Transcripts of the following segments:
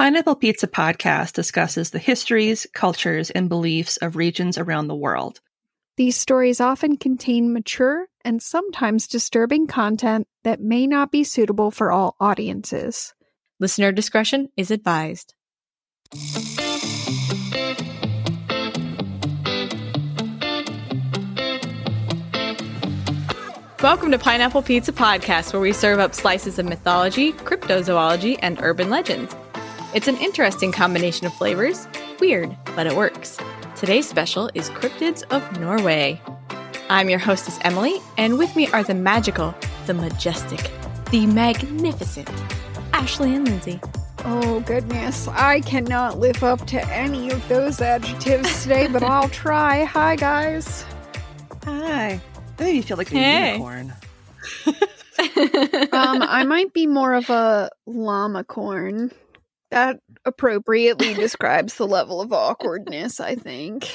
Pineapple Pizza podcast discusses the histories, cultures, and beliefs of regions around the world. These stories often contain mature and sometimes disturbing content that may not be suitable for all audiences. Listener discretion is advised. Welcome to Pineapple Pizza Podcast, where we serve up slices of mythology, cryptozoology, and urban legends. It's an interesting combination of flavors. Weird, but it works. Today's special is Cryptids of Norway. I'm your hostess, Emily, and with me are the magical, the majestic, the magnificent Ashley and Lindsay. Oh, goodness. I cannot live up to any of those adjectives today, but I'll try. Hi, guys. Hi. That made me feel like a Hey. unicorn. Um, I might be more of a llama corn. That appropriately describes the level of awkwardness, I think.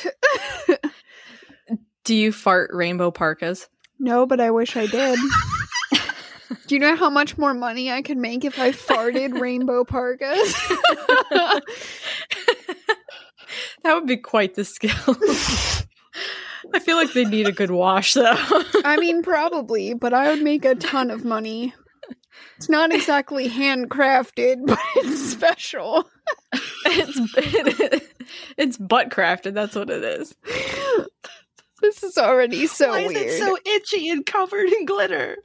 Do you fart rainbow parkas? no, but I wish I did. Do you know how much more money I could make if I farted rainbow parkas? That would be quite the skill. I feel like they need a good wash, though. I mean, probably, but I would make a ton of money. It's not exactly handcrafted, but it's special. it's it's butt crafted. That's what it is. This is already so Why weird. is it so itchy and covered in glitter?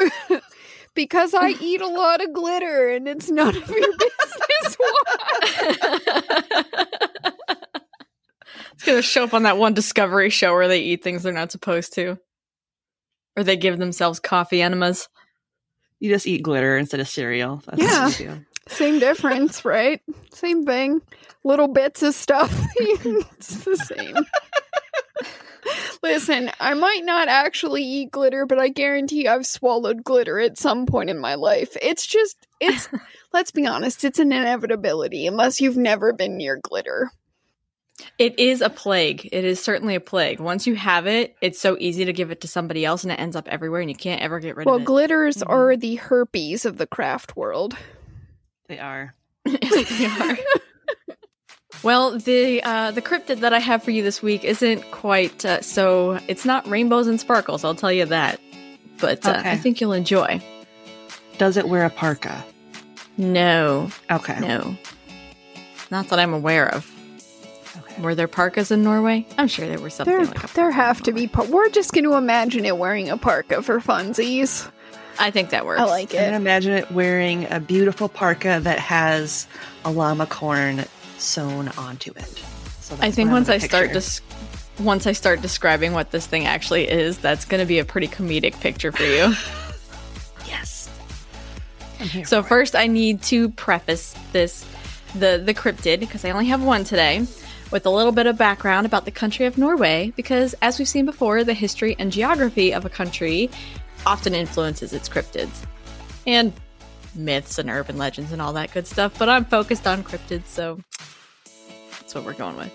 because I eat a lot of glitter and it's none of your business. It's gonna show up on that one Discovery show where they eat things they're not supposed to, or they give themselves coffee enemas. You just eat glitter instead of cereal. That's Yeah. what you do. Same difference, right? Same thing. Little bits of stuff. it's the same. Listen, I might not actually eat glitter, but I guarantee I've swallowed glitter at some point in my life. It's just, it's, let's be honest, it's an inevitability unless you've never been near glitter. It is a plague. It is certainly a plague. Once you have it, it's so easy to give it to somebody else, and it ends up everywhere, and you can't ever get rid Well, of it. Well, glitters Mhm. are the herpes of the craft world. They are. They are. Well, the uh, the cryptid that I have for you this week isn't quite uh, so. It's not rainbows and sparkles. I'll tell you that. But uh, Okay. I think you'll enjoy. Does it wear a parka? No, Okay. no, not that I'm aware of. Okay. Were there parkas in Norway? I'm sure there were something There, like a there parka in have to be. Norway. Par- We're just going to imagine it wearing a parka for funsies. I think that works. I like I can it. imagine it wearing a beautiful parka that has a llama corn sewn onto it. So I that's think I'm once gonna I start picture. des- once I start describing what this thing actually is, that's going to be a pretty comedic picture for you. yes. So for it. first, I need to preface this the the cryptid because I only have one today with a little bit of background about the country of Norway because as we've seen before, the history and geography of a country often influences its cryptids and myths and urban legends and all that good stuff. But I'm focused on cryptids, so that's what we're going with.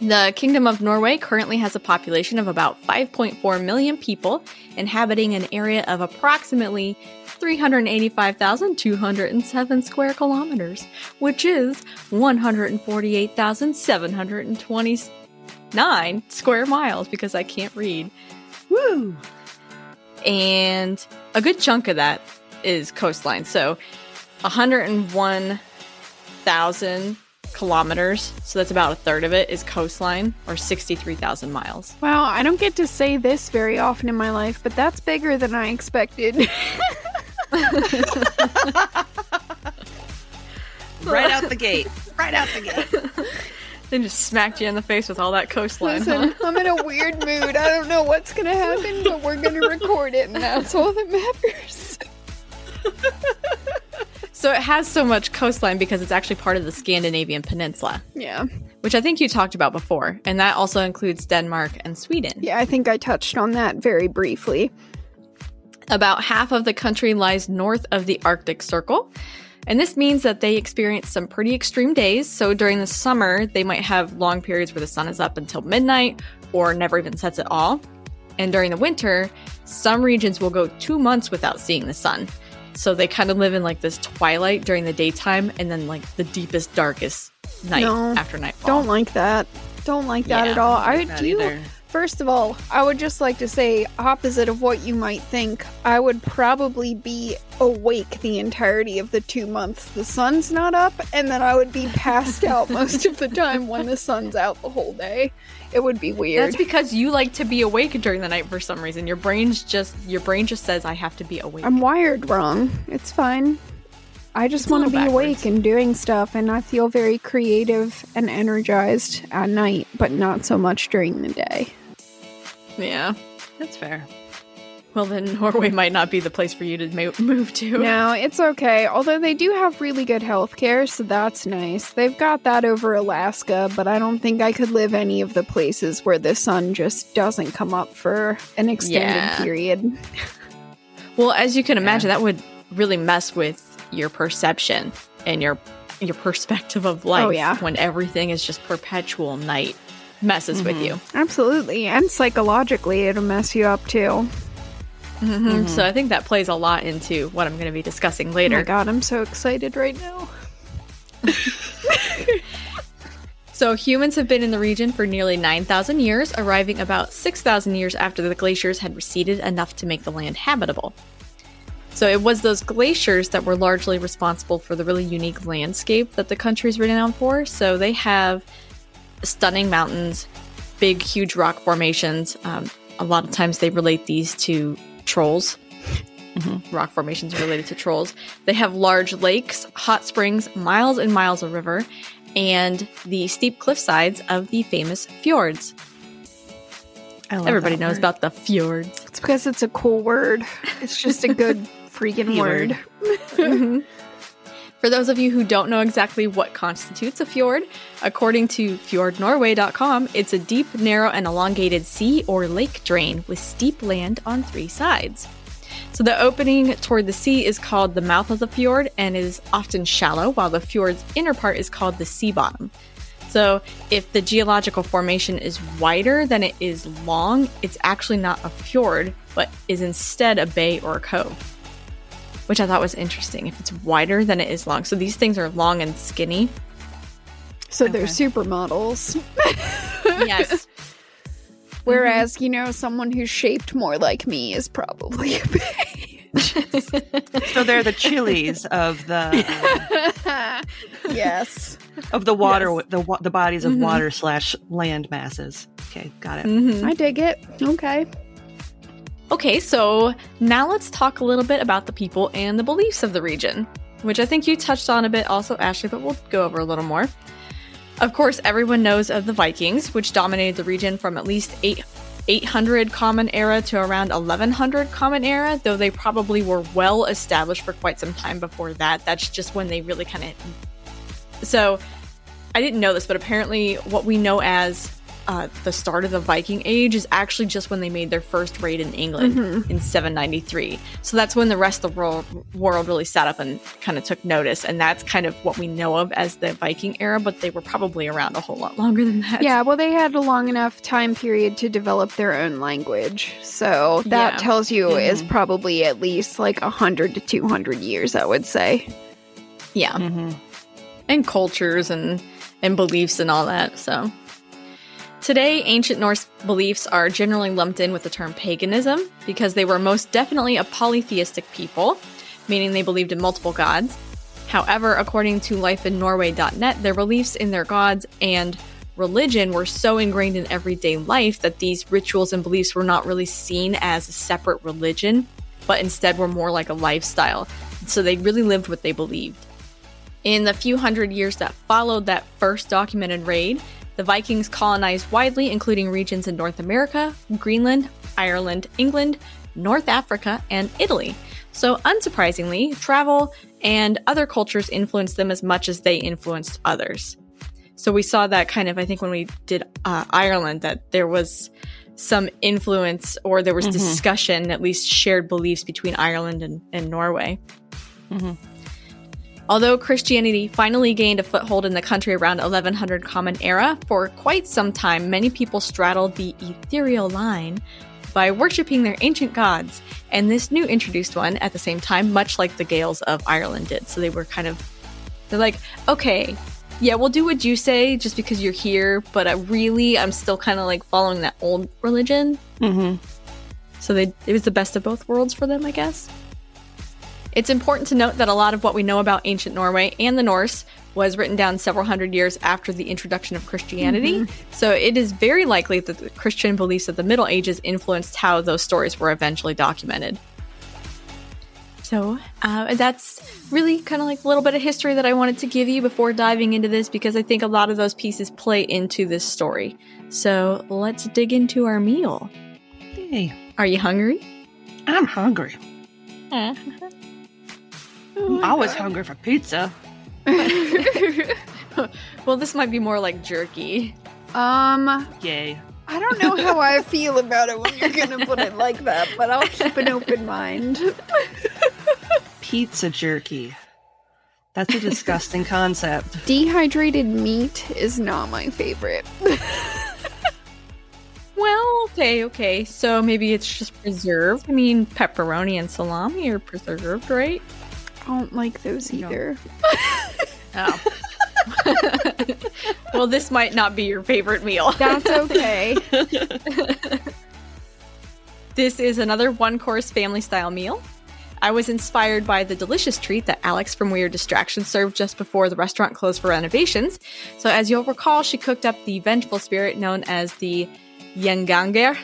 The Kingdom of Norway currently has a population of about 5.4 million people, inhabiting an area of approximately 385,207 square kilometers, which is 148,729 square miles because I can't read. Woo! And a good chunk of that is coastline. So 101 thousand kilometers, so that's about a third of it, is coastline, or sixty-three thousand miles. Wow, I don't get to say this very often in my life, but that's bigger than I expected. right out the gate. Right out the gate. They just smacked you in the face with all that coastline. Listen, huh? I'm in a weird mood. I don't know what's gonna happen, but we're gonna record it, and that's all that matters. So it has so much coastline because it's actually part of the Scandinavian peninsula, Yeah. which I think you talked about before, and that also includes Denmark and Sweden. Yeah, I think I touched on that very briefly. About half of the country lies north of the Arctic Circle. And this means that they experience some pretty extreme days. So during the summer, they might have long periods where the sun is up until midnight or never even sets at all. And during the winter, some regions will go two months without seeing the sun. So they kind of live in like this twilight during the daytime and then like the deepest, darkest night No, after nightfall. Don't like that. Don't like that Yeah, at all. I Not do. either. First of all, I would just like to say, opposite of what you might think, I would probably be awake the entirety of the two months the sun's not up, and then I would be passed out most of the time when the sun's out the whole day. It would be weird. That's because you like to be awake during the night for some reason. Your brain's just your brain just says I have to be awake. I'm wired wrong. It's fine. I just want to be little awake and doing stuff, and I feel very creative and energized at night, but not so much during the day. Yeah. That's fair. Well, then Norway might not be the place for you to mo- move to. No, it's okay. Although they do have really good health care, so that's nice. They've got that over Alaska, but I don't think I could live any of the places where the sun just doesn't come up for an extended Yeah. period. Well, as you can imagine, that would really mess with your perception and your your perspective of life Oh, yeah. when everything is just perpetual night messes with you. Mm-hmm. Absolutely. And psychologically, it'll mess you up too. Mm-hmm. Mm-hmm. So I think that plays a lot into what I'm going to be discussing Oh later. my god, I'm so excited right now. So humans have been in the region for nearly 9,000 years, arriving about 6,000 years after the glaciers had receded enough to make the land habitable. So it was those glaciers that were largely responsible for the really unique landscape that the country's renowned for. So they have stunning mountains, big, huge rock formations. Um, a lot of times they relate these to trolls. Rock formations related to trolls. They have large lakes, hot springs, miles and miles of river, and the steep cliff sides of the famous fjords. I love Everybody knows word. about the fjords. It's because it's a cool word. It's just a good freaking word. For those of you who don't know exactly what constitutes a fjord, according to fjordnorway.com, it's a deep, narrow, and elongated sea or lake drain with steep land on three sides. So the opening toward the sea is called the mouth of the fjord and is often shallow, while the fjord's inner part is called the sea bottom. So if the geological formation is wider than it is long, it's actually not a fjord, but is instead a bay or a cove which I thought was interesting. If it's wider than it is long, so these things are long and skinny. So they're Okay. supermodels. Yes. Whereas, you know, someone who's shaped more like me is probably a bay. So they're the chilies of the yes. of the water, Yes. the the bodies of Mhm. water slash land masses. Okay, got it. Mhm. I dig it. Okay. Okay, so now let's talk a little bit about the people and the beliefs of the region, which I think you touched on a bit also, Ashley, but we'll go over a little more. Of course, everyone knows of the Vikings, which dominated the region from at least 8, 800 Common Era to around 1100 Common Era, though they probably were well established for quite some time before that. That's just when they really kind of. So, I didn't know this, but apparently, what we know as uh, the start of the Viking Age is actually just when they made their first raid in England in 793. So that's when the rest of the world, world really sat up and kind of took notice. And that's kind of what we know of as the Viking era, but they were probably around a whole lot longer than that. Yeah, well, they had a long enough time period to develop their own language. So that Yeah. tells you is probably at least like 100 to 200 years, I would say. Yeah. Mm-hmm. and cultures and and beliefs and all that. So today, ancient Norse beliefs are generally lumped in with the term paganism because they were most definitely a polytheistic people, meaning they believed in multiple gods. However, according to lifeinnorway.net, their beliefs in their gods and religion were so ingrained in everyday life that these rituals and beliefs were not really seen as a separate religion, but instead were more like a lifestyle. So they really lived what they believed. In the few hundred years that followed that first documented raid, the Vikings colonized widely, including regions in North America, Greenland, Ireland, England, North Africa, and Italy. So, unsurprisingly, travel and other cultures influenced them as much as they influenced others. So, we saw that kind of, I think, when we did uh, Ireland, that there was some influence or there was Mhm. discussion, at least shared beliefs between Ireland and, and Norway. Although Christianity finally gained a foothold in the country around 1100 Common Era, for quite some time many people straddled the ethereal line by worshipping their ancient gods, and this new introduced one at the same time, much like the Gaels of Ireland did. So they were kind of, they're like, okay, yeah, we'll do what you say just because you're here, but I really, I'm still kind of like following that old religion. Mm-hmm. So they, it was the best of both worlds for them, I guess. It's important to note that a lot of what we know about ancient Norway and the Norse was written down several hundred years after the introduction of Christianity. So it is very likely that the Christian beliefs of the Middle Ages influenced how those stories were eventually documented. So uh, that's really kind of like a little bit of history that I wanted to give you before diving into this because I think a lot of those pieces play into this story. So let's dig into our meal. Hey, Are you hungry? I'm hungry. I'm always hungry for pizza. well, this might be more like jerky. Um, Yay. I don't know how I feel about it when you're gonna put it like that, but I'll keep an open mind. Pizza jerky. That's a disgusting concept. Dehydrated meat is not my favorite. Well, okay, okay. So maybe it's just preserved. I mean, pepperoni and salami are preserved, right? I don't like those either. Oh. well, this might not be your favorite meal. That's okay. This is another one course family style meal. I was inspired by the delicious treat that Alex from Weird Distractions served just before the restaurant closed for renovations. So, as you'll recall, she cooked up the vengeful spirit known as the Gjenganger,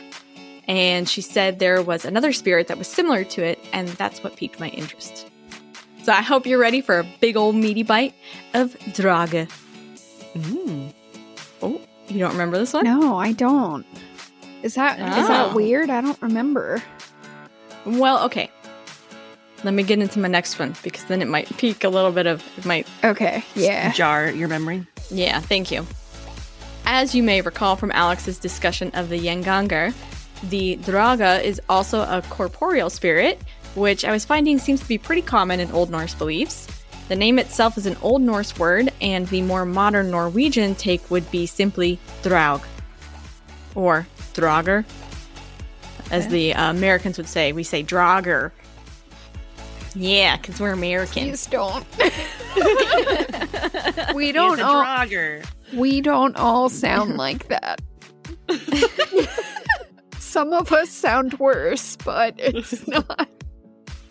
and she said there was another spirit that was similar to it, and that's what piqued my interest. So, I hope you're ready for a big old meaty bite of Drage. Mm. Oh, you don't remember this one? No, I don't. Is that is that Oh. weird? I don't remember. Well, okay. Let me get into my next one because then it might pique a little bit of it might Okay, yeah. Jar your memory. Yeah, thank you. As you may recall from Alex's discussion of the Gjenganger, the Draga is also a corporeal spirit, which I was finding seems to be pretty common in Old Norse beliefs. The name itself is an Old Norse word, and the more modern Norwegian take would be simply Draug, or Drager, as the uh, Americans would say. We say Drager. Yeah, because we're Americans. Please don't. we don't all we don't all sound like that. Some of us sound worse, but it's not.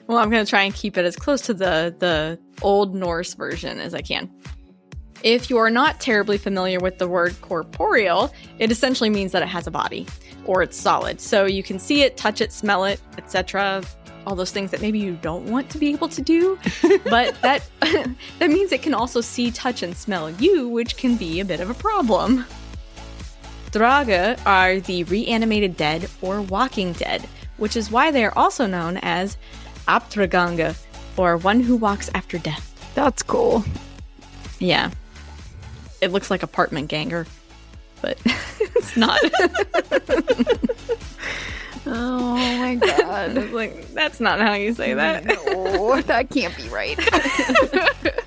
Well, I'm going to try and keep it as close to the the Old Norse version as I can. If you are not terribly familiar with the word corporeal, it essentially means that it has a body or it's solid. So you can see it, touch it, smell it, etc. All those things that maybe you don't want to be able to do, but that that means it can also see, touch, and smell you, which can be a bit of a problem. Draga are the reanimated dead or walking dead, which is why they are also known as Aptraganga, or one who walks after death. That's cool. Yeah. It looks like apartment ganger, but it's not. Oh my god. It's like that's not how you say that. no, that can't be right.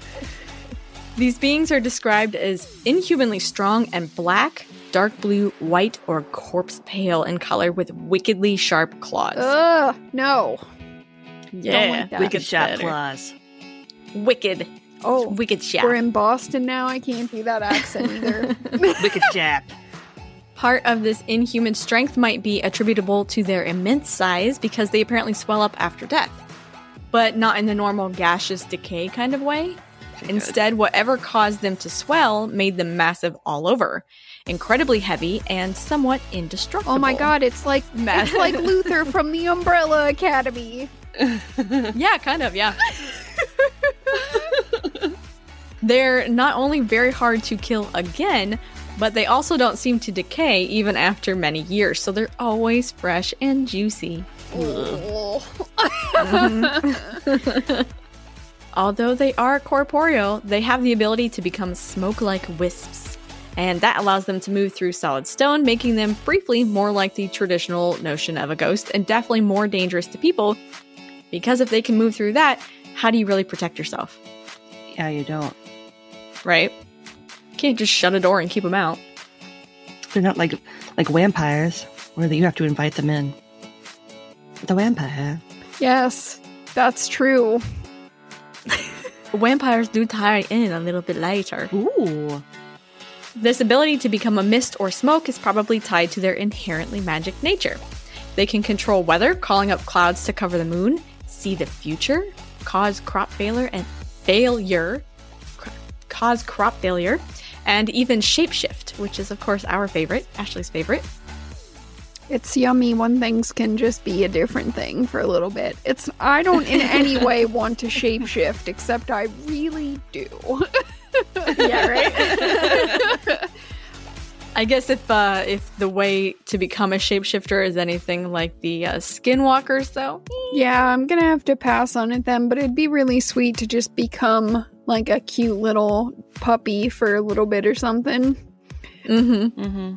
These beings are described as inhumanly strong and black, dark blue, white, or corpse pale in color with wickedly sharp claws. Ugh, no. Yeah, like that. Wicked shot claws. Wicked. Oh, Wicked shot. we're in Boston now. I can't do that accent either. Wicked jap. Part of this inhuman strength might be attributable to their immense size because they apparently swell up after death, but not in the normal gaseous decay kind of way. Instead, whatever caused them to swell made them massive all over, incredibly heavy, and somewhat indestructible. Oh my god, it's like it's like Luther from the Umbrella Academy. Yeah, kind of, yeah. They're not only very hard to kill again, but they also don't seem to decay even after many years, so they're always fresh and juicy. Although they are corporeal, they have the ability to become smoke like wisps. And that allows them to move through solid stone, making them briefly more like the traditional notion of a ghost and definitely more dangerous to people. Because if they can move through that, how do you really protect yourself? Yeah, you don't. Right? You can't just shut a door and keep them out. They're not like like vampires, where you have to invite them in. The vampire. Yes, that's true. Vampires do tie in a little bit later. Ooh. This ability to become a mist or smoke is probably tied to their inherently magic nature. They can control weather, calling up clouds to cover the moon, see the future, cause crop failure and failure, cr- cause crop failure, and even shapeshift, which is of course our favorite, Ashley's favorite. It's yummy when things can just be a different thing for a little bit. It's I don't in any way want to shapeshift, except I really do. Yeah, right. I guess if uh, if the way to become a shapeshifter is anything like the uh, skinwalkers, though, yeah, I'm gonna have to pass on it then, but it'd be really sweet to just become like a cute little puppy for a little bit or something. mm-hmm. Mm-hmm.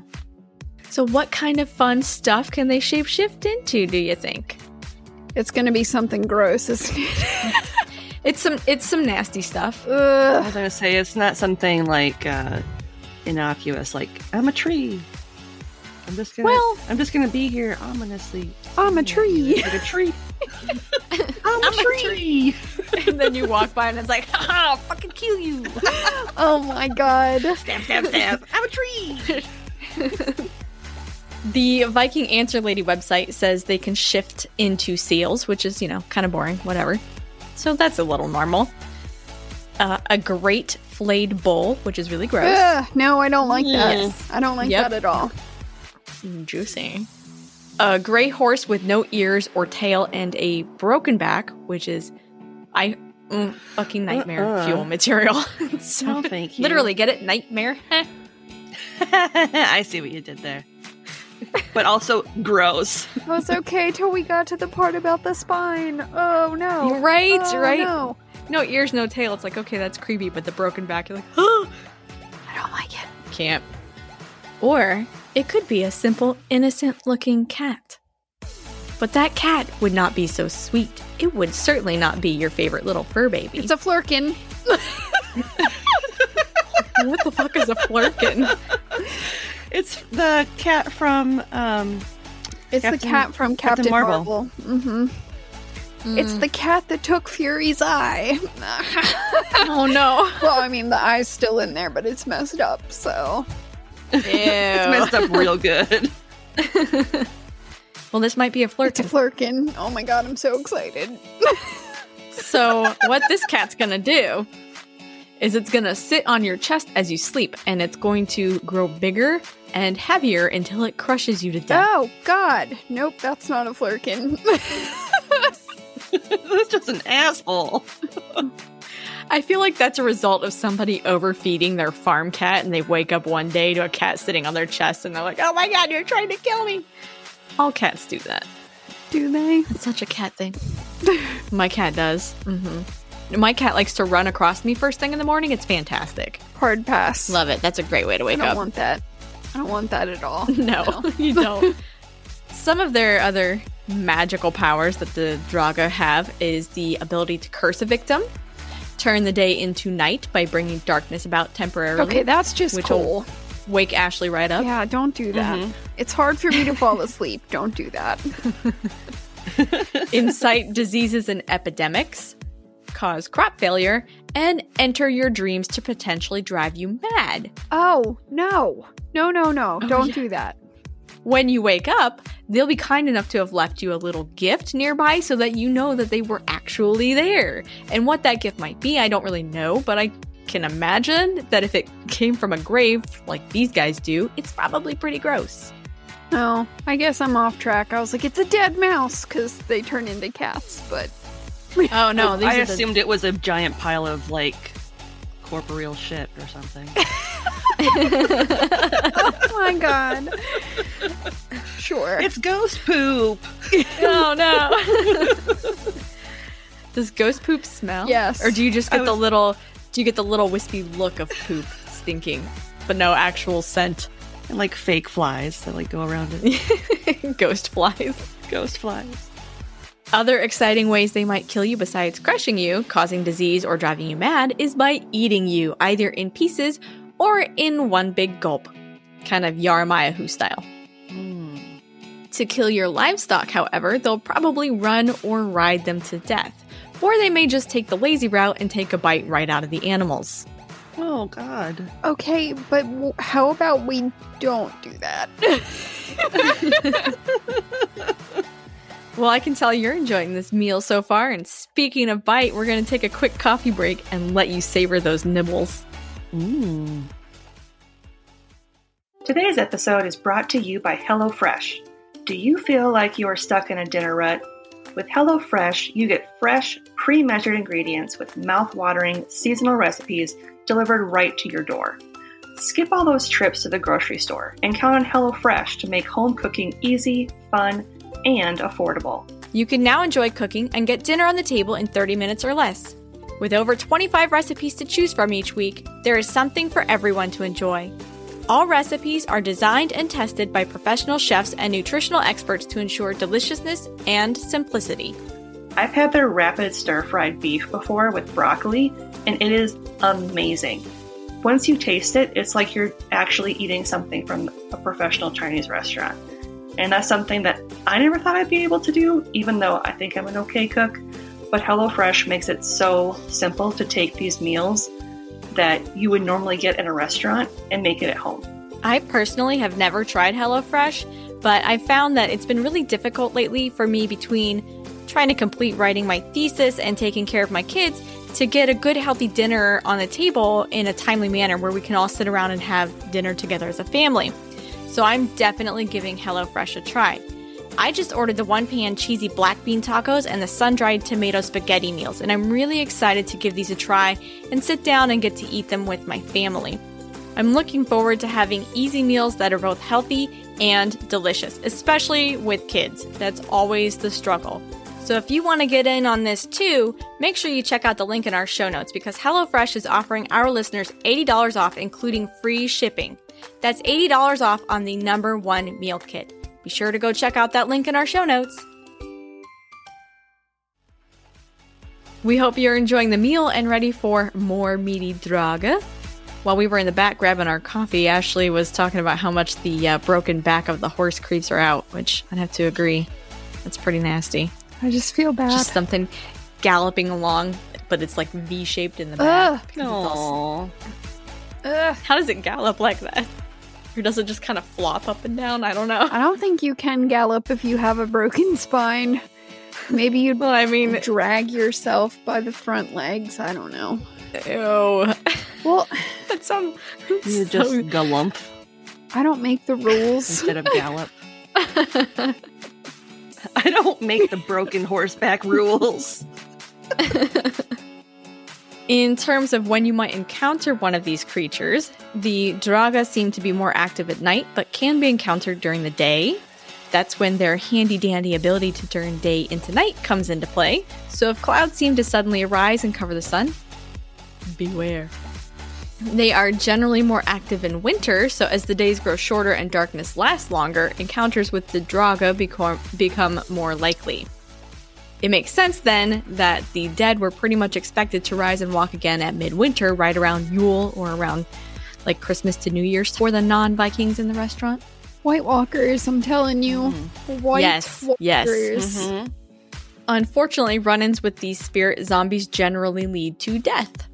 So, what kind of fun stuff can they shapeshift into? Do you think? It's gonna be something gross, isn't it? It's some it's some nasty stuff. I Ugh. was gonna say it's not something like uh, innocuous, like I'm a tree. I'm just gonna. Well- I'm just gonna be here ominously. I'm a tree. Like a tree. I'm, a tree. and then you walk by and it's like, ha, I'll fucking kill you. Oh my god. Stab, stab, stab. I'm a tree. The Viking Answer Lady website says they can shift into seals, which is, you know, kind of boring, whatever. So that's a little normal. Uh, a great flayed bull, which is really gross. Ugh, no, I don't like that. Yes. I don't like Yep. that at all. Mm, Juicy. A gray horse with no ears or tail and a broken back, which is I mm, fucking nightmare Uh-uh. fuel material. so No, thank you. literally get it nightmare. I see what you did there. But also gross. It was okay till we got to the part about the spine. Oh no. Right, Oh, right. No. No ears, no tail. It's like okay, that's creepy, but the broken back, you're like, oh, I don't like it. can't. Or it could be a simple, innocent-looking cat. But that cat would not be so sweet. It would certainly not be your favorite little fur baby. It's a Flerken. what the fuck is a Flerken? It's the cat from um It's the cat from Captain Captain, Marvel. Marvel. Mm-hmm. It's mm. the cat that took Fury's eye. oh no. well, I mean, the eye's still in there, but it's messed up, so. it's messed up real good. Well, this might be a It's a Flerken. Flerken. Oh my god, I'm so excited. So, what this cat's gonna do is it's gonna sit on your chest as you sleep, and it's going to grow bigger and heavier until it crushes you to death. Oh god. Nope, that's not a Flerken. That's just an asshole. I feel like that's a result of somebody overfeeding their farm cat, and they wake up one day to a cat sitting on their chest, and they're like, "Oh my god, you're trying to kill me!" All cats do that. Do they? It's such a cat thing. My cat does. hmm My cat likes to run across me first thing in the morning. It's fantastic. Hard pass. Love it. That's a great way to wake up. I don't up. want that. I don't want that at all. No, you don't. Some of their other magical powers that the Draga have is the ability to curse a victim, turn the day into night by bringing darkness about temporarily. Okay, that's just Which cool. will wake Ashley right up. Yeah, don't do that. Mm-hmm. It's hard for me to fall asleep. Don't do that. incite diseases and epidemics, cause crop failure, and enter your dreams to potentially drive you mad. Oh, no. No, no, no. Oh, don't yeah. do that. When you wake up, they'll be kind enough to have left you a little gift nearby so that you know that they were actually there. And what that gift might be, I don't really know, but I can imagine that if it came from a grave like these guys do, it's probably pretty gross. Oh, I guess I'm off track. I was like, it's a dead mouse because they turn into cats, but Oh no, these I are the- assumed it was a giant pile of like corporeal shit or something. oh my god. sure. it's ghost poop. Oh no. Does ghost poop smell? Yes. Or do you just I get the little do you get the little wispy look of poop stinking, but no actual scent? And like fake flies that like go around it. Ghost flies. ghost flies. Other exciting ways they might kill you besides crushing you, causing disease, or driving you mad is by eating you, either in pieces or in one big gulp. Kind of Yara-ma-yha-who style. Hmm. To kill your livestock, however, they'll probably run or ride them to death. Or they may just take the lazy route and take a bite right out of the animals. Oh god. Okay, but w- how about we don't do that? Well, I can tell you're enjoying this meal so far, and speaking of bite, we're going to take a quick coffee break and let you savor those nibbles. Today's episode is brought to you by HelloFresh. Do you feel like you are stuck in a dinner rut? With HelloFresh, you get fresh, pre measured ingredients with mouth watering, seasonal recipes delivered right to your door. Skip all those trips to the grocery store and count on HelloFresh to make home cooking easy, fun, and affordable. You can now enjoy cooking and get dinner on the table in 30 minutes or less. With over 25 recipes to choose from each week, there is something for everyone to enjoy. All recipes are designed and tested by professional chefs and nutritional experts to ensure deliciousness and simplicity. I've had their rapid stir fried beef before with broccoli, and it is amazing. Once you taste it, it's like you're actually eating something from a professional Chinese restaurant. And that's something that I never thought I'd be able to do, even though I think I'm an okay cook. But HelloFresh makes it so simple to take these meals that you would normally get in a restaurant and make it at home. I personally have never tried HelloFresh, but I found that it's been really difficult lately for me between trying to complete writing my thesis and taking care of my kids to get a good, healthy dinner on the table in a timely manner where we can all sit around and have dinner together as a family. So I'm definitely giving HelloFresh a try. I just ordered the one pan cheesy black bean tacos and the sun dried tomato spaghetti meals, and I'm really excited to give these a try and sit down and get to eat them with my family. I'm looking forward to having easy meals that are both healthy and delicious, especially with kids. That's always the struggle. So if you want to get in on this too, make sure you check out the link in our show notes because HelloFresh is offering our listeners $80 off, including free shipping. That's $80 off on the number one meal kit. Be sure to go check out that link in our show notes. We hope you're enjoying the meal and ready for more meaty draga. While we were in the back grabbing our coffee, Ashley was talking about how much the uh, broken back of the horse creeps her out, which I'd have to agree. That's pretty nasty. I just feel bad. Just something galloping along, but it's like V shaped in the back. Ugh. all-. Ugh. How does it gallop like that? Or does it just kind of flop up and down? I don't know. I don't think you can gallop if you have a broken spine. Maybe you'd Well, I mean, drag yourself by the front legs. I don't know. ew. Well, that sounds. You just galump I don't make the rules. instead of gallop. I don't make the broken horseback rules. In terms of when you might encounter one of these creatures, the Draga seem to be more active at night, but can be encountered during the day. That's when their handy dandy ability to turn day into night comes into play. So if clouds seem to suddenly arise and cover the sun, beware. They are generally more active in winter, so as the days grow shorter and darkness lasts longer, encounters with the Draga become, become more likely. It makes sense then that the dead were pretty much expected to rise and walk again at midwinter, right around Yule or around like Christmas to New Year's for the non Vikings in the restaurant. White Walkers, I'm telling you. Mm-hmm. White Yes, Walkers. yes. Unfortunately, run ins with these spirit zombies generally lead to death.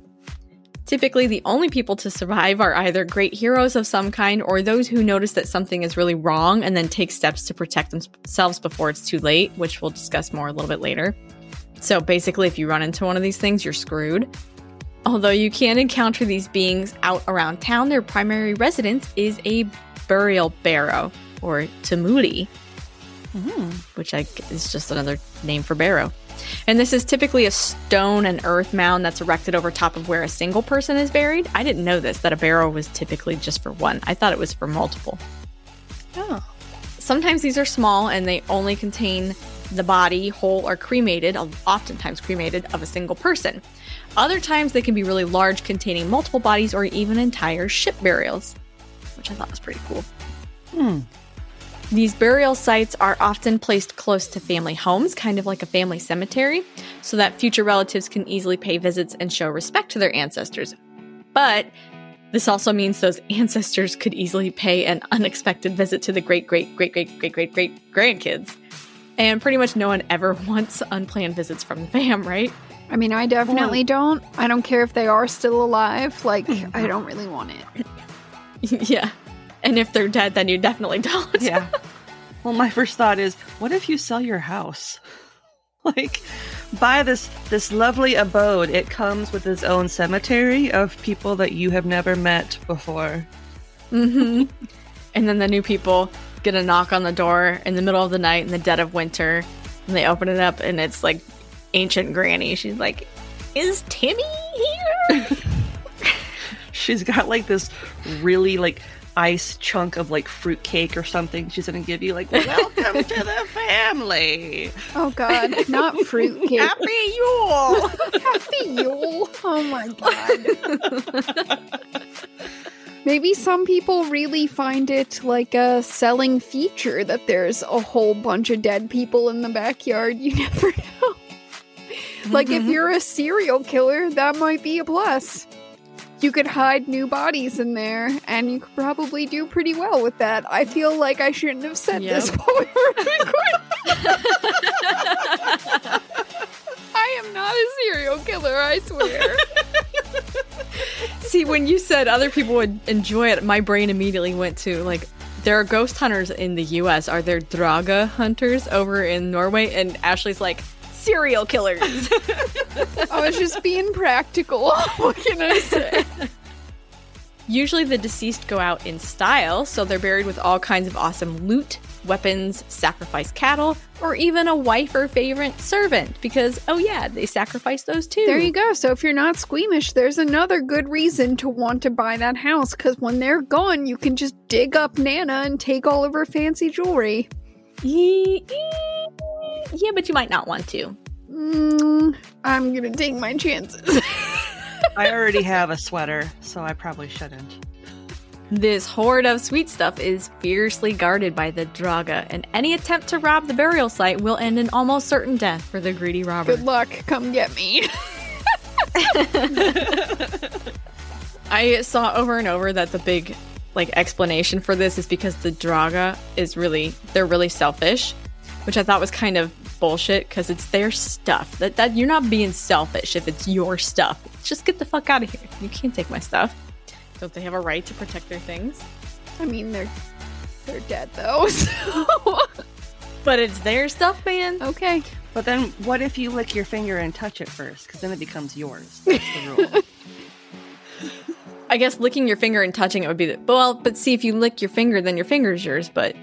Typically, the only people to survive are either great heroes of some kind or those who notice that something is really wrong and then take steps to protect themselves before it's too late, which we'll discuss more a little bit later. So basically, if you run into one of these things, you're screwed. Although you can encounter these beings out around town, their primary residence is a burial barrow or tumuli, mm. which I, is just another name for barrow. And this is typically a stone and earth mound that's erected over top of where a single person is buried. I didn't know this, that a barrow was typically just for one. I thought it was for multiple. Oh. Sometimes these are small and they only contain the body, whole or cremated, oftentimes cremated, of a single person. Other times they can be really large, containing multiple bodies or even entire ship burials, which I thought was pretty cool. Hmm. These burial sites are often placed close to family homes, kind of like a family cemetery, so that future relatives can easily pay visits and show respect to their ancestors. But this also means those ancestors could easily pay an unexpected visit to the great, great, great, great, great, great, great grandkids. And pretty much no one ever wants unplanned visits from the fam, right? I mean, I definitely don't. I don't care if they are still alive. Like, I don't really want it. yeah. And if they're dead, then you definitely don't. yeah. Well, my first thought is, what if you sell your house? Like, buy this this lovely abode. It comes with its own cemetery of people that you have never met before. Mm-hmm. and then the new people get a knock on the door in the middle of the night in the dead of winter, and they open it up, and it's like ancient granny. She's like, "Is Timmy here?" She's got like this really like ice chunk of like fruit cake or something she's gonna give you like welcome to the family. Oh god. Not fruit cake happy yule! Happy yule. Oh my god. Maybe some people really find it like a selling feature that there's a whole bunch of dead people in the backyard. You never know. Like mm-hmm. if you're a serial killer that might be a plus you could hide new bodies in there, and you could probably do pretty well with that. I feel like I shouldn't have said yep. this while we were I am not a serial killer, I swear. See, when you said other people would enjoy it, my brain immediately went to like there are ghost hunters in the US. Are there Draga hunters over in Norway? And Ashley's like, serial killers. I was just being practical. what can I say? Usually the deceased go out in style, so they're buried with all kinds of awesome loot, weapons, sacrificed cattle, or even a wife or favorite servant, because, oh yeah, they sacrifice those too. There you go. So if you're not squeamish, there's another good reason to want to buy that house, because when they're gone, you can just dig up Nana and take all of her fancy jewelry. Yeah, but you might not want to. Mm, I'm gonna take my chances. I already have a sweater, so I probably shouldn't. This hoard of sweet stuff is fiercely guarded by the Draga, and any attempt to rob the burial site will end in almost certain death for the greedy robber. Good luck, come get me. I saw over and over that the big like explanation for this is because the Draga is really they're really selfish which I thought was kind of bullshit because it's their stuff. That that you're not being selfish if it's your stuff. Just get the fuck out of here. You can't take my stuff. Don't they have a right to protect their things? I mean, they're they're dead though. So. but it's their stuff, man. Okay. But then, what if you lick your finger and touch it first? Because then it becomes yours. That's the rule. I guess licking your finger and touching it would be the well. But see, if you lick your finger, then your finger's yours. But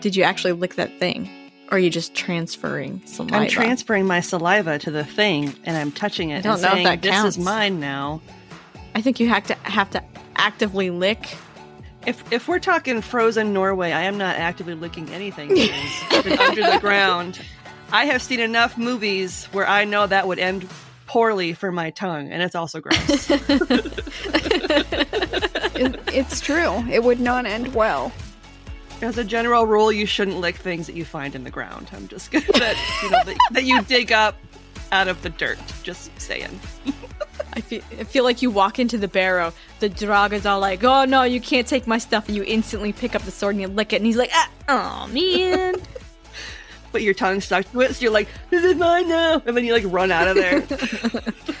did you actually lick that thing? Or are you just transferring saliva? I'm transferring my saliva to the thing and I'm touching it. I don't know saying, if that counts. This is mine now. I think you have to have to actively lick. If if we're talking frozen Norway, I am not actively licking anything under the ground. I have seen enough movies where I know that would end poorly for my tongue, and it's also gross. it, it's true. It would not end well as a general rule, you shouldn't lick things that you find in the ground. I'm just gonna that you know that, that you dig up out of the dirt. Just saying. I feel, I feel like you walk into the barrow, the Draga's all like, "Oh no, you can't take my stuff," and you instantly pick up the sword and you lick it, and he's like, ah, "Oh man." but your tongue stuck to it, so you're like, "This is mine now," and then you like run out of there,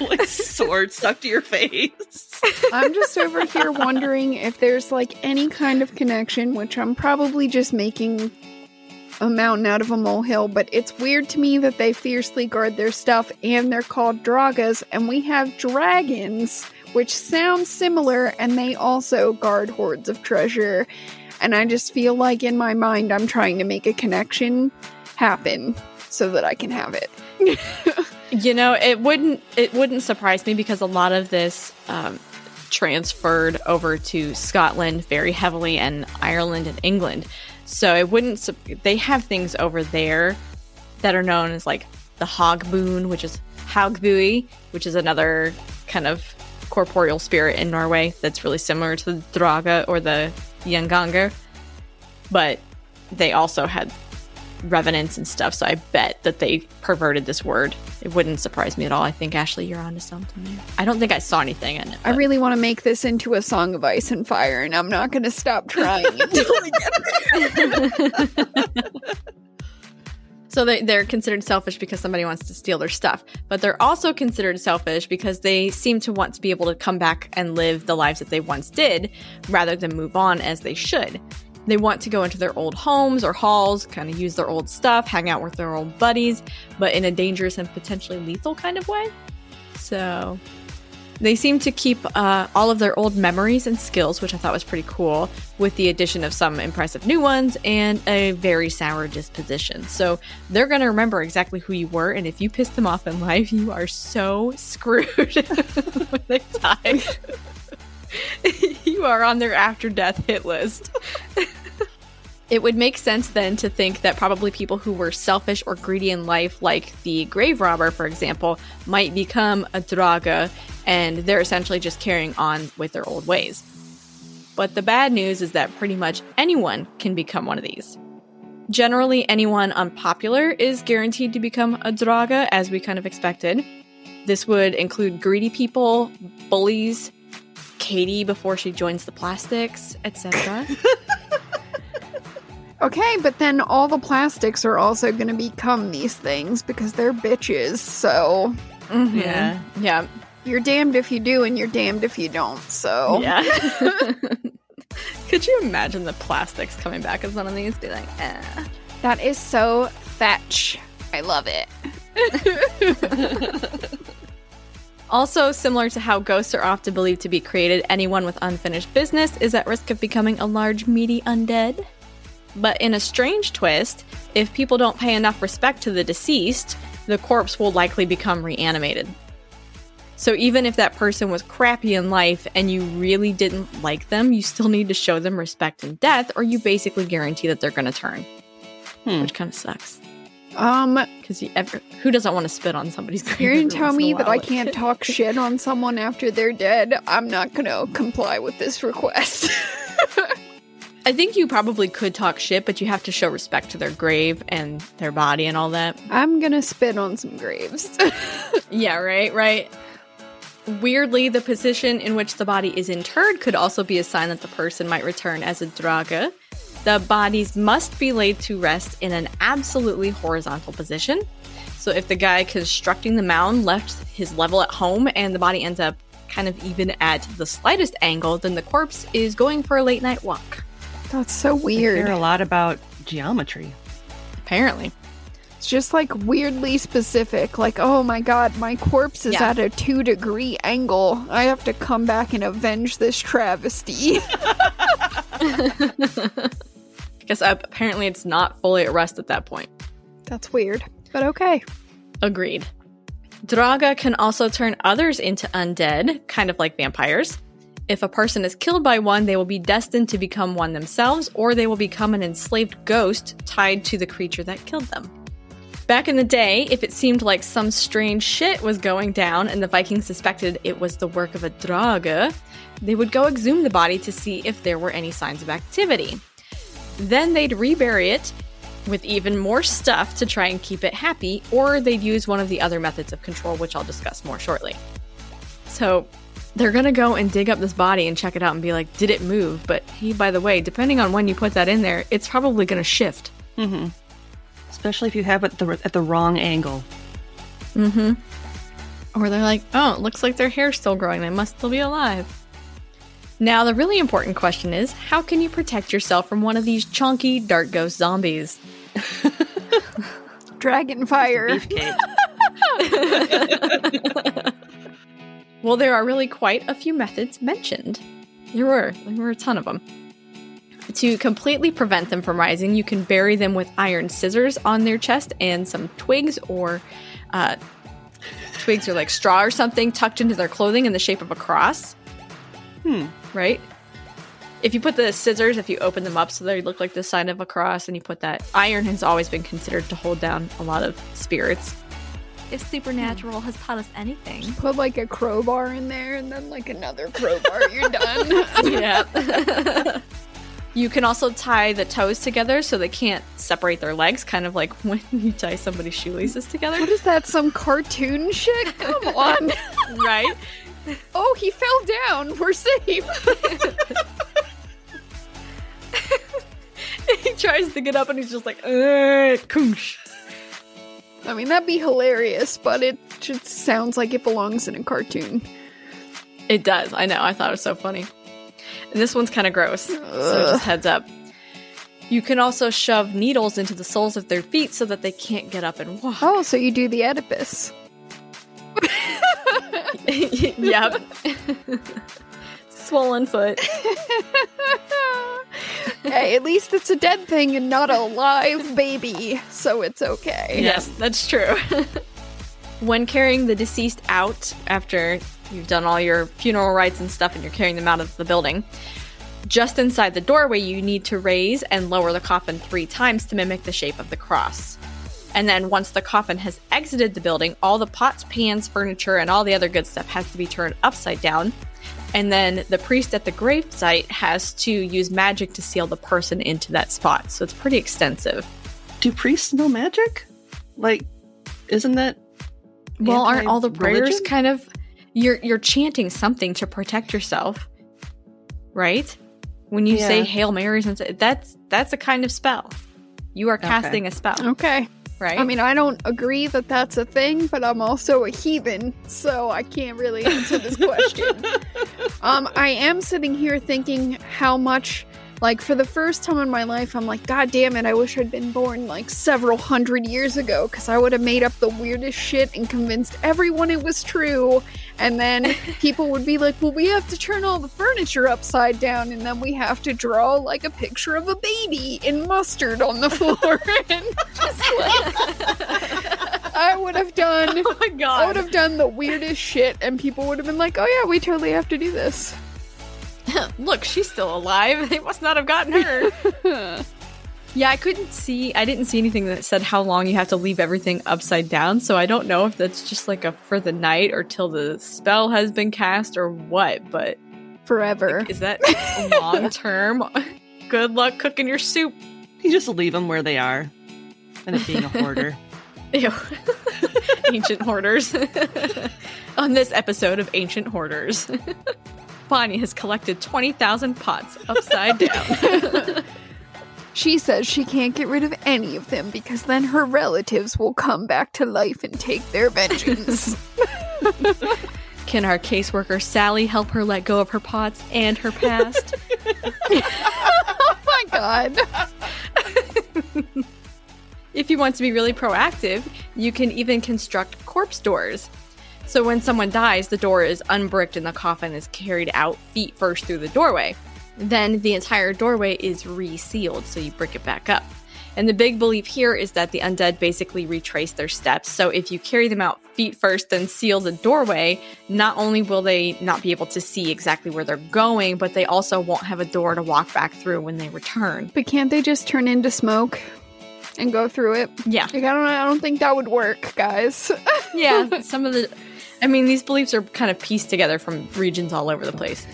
like sword stuck to your face. I'm just over here wondering if there's like any kind of connection, which I'm probably just making a mountain out of a molehill, but it's weird to me that they fiercely guard their stuff and they're called Dragas, and we have dragons, which sounds similar, and they also guard hordes of treasure. And I just feel like in my mind, I'm trying to make a connection happen so that I can have it. You know, it wouldn't it wouldn't surprise me because a lot of this um, transferred over to Scotland very heavily and Ireland and England. So it wouldn't sup- they have things over there that are known as like the hog Hogboon, which is Haugbui, which is another kind of corporeal spirit in Norway that's really similar to the Draga or the Gjenganger. But they also had revenants and stuff, so I bet that they perverted this word. It wouldn't surprise me at all. I think Ashley, you're onto something there. I don't think I saw anything in it. I really want to make this into a song of ice and fire, and I'm not going to stop trying until I get there. So they, they're considered selfish because somebody wants to steal their stuff. But they're also considered selfish because they seem to want to be able to come back and live the lives that they once did rather than move on as they should. They want to go into their old homes or halls, kind of use their old stuff, hang out with their old buddies, but in a dangerous and potentially lethal kind of way. So they seem to keep uh, all of their old memories and skills, which I thought was pretty cool, with the addition of some impressive new ones and a very sour disposition. So they're going to remember exactly who you were, and if you piss them off in life, you are so screwed when they die. you are on their after death hit list. It would make sense then to think that probably people who were selfish or greedy in life, like the grave robber, for example, might become a Draga and they're essentially just carrying on with their old ways. But the bad news is that pretty much anyone can become one of these. Generally, anyone unpopular is guaranteed to become a Draga, as we kind of expected. This would include greedy people, bullies, Katie before she joins the plastics, etc. Okay, but then all the plastics are also going to become these things because they're bitches. So Yeah. yeah. you're damned if you do and you're damned if you don't. So Yeah. Could you imagine the plastics coming back as one of these? Be like, eh. that is so fetch. I love it. Also, similar to how ghosts are often believed to be created, anyone with unfinished business is at risk of becoming a large, meaty undead. But in a strange twist, if people don't pay enough respect to the deceased, the corpse will likely become reanimated. So even if that person was crappy in life and you really didn't like them, you still need to show them respect in death, or you basically guarantee that they're going to turn. Hmm. Which kind of sucks. Um, Because you ever who doesn't want to spit on somebody's grave? you're gonna tell once in a me that? I can't talk shit on someone after they're dead? I'm not gonna comply with this request. I think you probably could talk shit, but you have to show respect to their grave and their body and all that. I'm gonna spit on some graves. Yeah, right, right. Weirdly, the position in which the body is interred could also be a sign that the person might return as a draga. The bodies must be laid to rest in an absolutely horizontal position. So if the guy constructing the mound left his level at home and the body ends up kind of even at the slightest angle, then the corpse is going for a late night walk. That's so Care weird. a lot about geometry. Apparently. It's just like weirdly specific. Like, oh my god, my corpse is Yeah. at a two degree angle. I have to come back and avenge this travesty. Because apparently it's not fully at rest at that point. That's weird. But okay. Agreed. Draga can also turn others into undead, kind of like vampires. If a person is killed by one, they will be destined to become one themselves, or they will become an enslaved ghost tied to the creature that killed them. Back in the day, if it seemed like some strange shit was going down and the Vikings suspected it was the work of a Draga, they would go exhume the body to see if there were any signs of activity. Then they'd rebury it with even more stuff to try and keep it happy, or they'd use one of the other methods of control, which I'll discuss more shortly. So they're gonna go and dig up this body and check it out and be like, did it move? But hey, by the way, depending on when you put that in there, it's probably gonna shift. So especially if you have it the, at the wrong angle. Mm-hmm. Or they're like, oh, it looks like their hair's still growing. They must still be alive. Now, the really important question is how can you protect yourself from one of these chunky dark ghost zombies? Dragon fire. Well, there are really quite a few methods mentioned. There were. There were a ton of them. To completely prevent them from rising, you can bury them with iron scissors on their chest and some twigs or uh, twigs or like straw or something tucked into their clothing in the shape of a cross. Hmm. Right? If you put the scissors, if you open them up so they look like the sign of a cross, and you put that, iron has always been considered to hold down a lot of spirits. If supernatural has taught us anything. Put like a crowbar in there and then like another crowbar. You're done. yeah. you can also tie the toes together so they can't separate their legs, kind of like when you tie somebody's shoelaces together. What is that? Some cartoon shit? Come on. right? Oh, he fell down. We're safe. he tries to get up and he's just like, uh, koosh. I mean, that'd be hilarious, but it just sounds like it belongs in a cartoon. It does. I know. I thought it was so funny. And this one's kind of gross. So just heads up. You can also shove needles into the soles of their feet so that they can't get up and walk. Oh, so you do the Oedipus. yep. Swollen foot. hey, at least it's a dead thing and not a live baby, so it's okay. Yes, that's true. when carrying the deceased out after you've done all your funeral rites and stuff and you're carrying them out of the building, just inside the doorway, you need to raise and lower the coffin three times to mimic the shape of the cross. And then once the coffin has exited the building, all the pots, pans, furniture, and all the other good stuff has to be turned upside down. And then the priest at the grave site has to use magic to seal the person into that spot. So it's pretty extensive. Do priests know magic? Like, isn't that Well, aren't all the prayers anti-religion? kind of you're you're chanting something to protect yourself, right? When you say Hail Marys and that's that's a kind of spell. You are casting a spell, Okay. Right? I mean, I don't agree that that's a thing, but I'm also a heathen, so I can't really answer this question. um, I am sitting here thinking how much, like, for the first time in my life, I'm like, God damn it, I wish I'd been born like several hundred years ago, because I would have made up the weirdest shit and convinced everyone it was true. And then people would be like, well, we have to turn all the furniture upside down, and then we have to draw like a picture of a baby in mustard on the floor. and just like, I would have done. oh my God. I would have done the weirdest shit, and people would have been like, "Oh yeah, we totally have to do this." Look, she's still alive. They must not have gotten her. Yeah, I couldn't see. I didn't see anything that said how long you have to leave everything upside down. So I don't know if that's just like a for the night or till the spell has been cast or what. But Forever. is that long term? Good luck cooking your soup. You just leave them where they are. And it being a hoarder. Ew. Ancient hoarders. On this episode of Ancient Hoarders, Bonnie has collected 20,000 pots upside down. She says she can't get rid of any of them because then her relatives will come back to life and take their vengeance. Can our caseworker Sally help her let go of her pots and her past? oh my god. if you want to be really proactive, you can even construct corpse doors. So when someone dies, the door is unbricked and the coffin is carried out feet first through the doorway. Then the entire doorway is resealed, so you brick it back up. And the big belief here is that the undead basically retrace their steps. So if you carry them out feet first, then seal the doorway, not only will they not be able to see exactly where they're going, but they also won't have a door to walk back through when they return. But can't they just turn into smoke and go through it? Yeah. Like I don't I don't think that would work, guys. yeah, some of the. I mean, these beliefs are kind of pieced together from regions all over the place.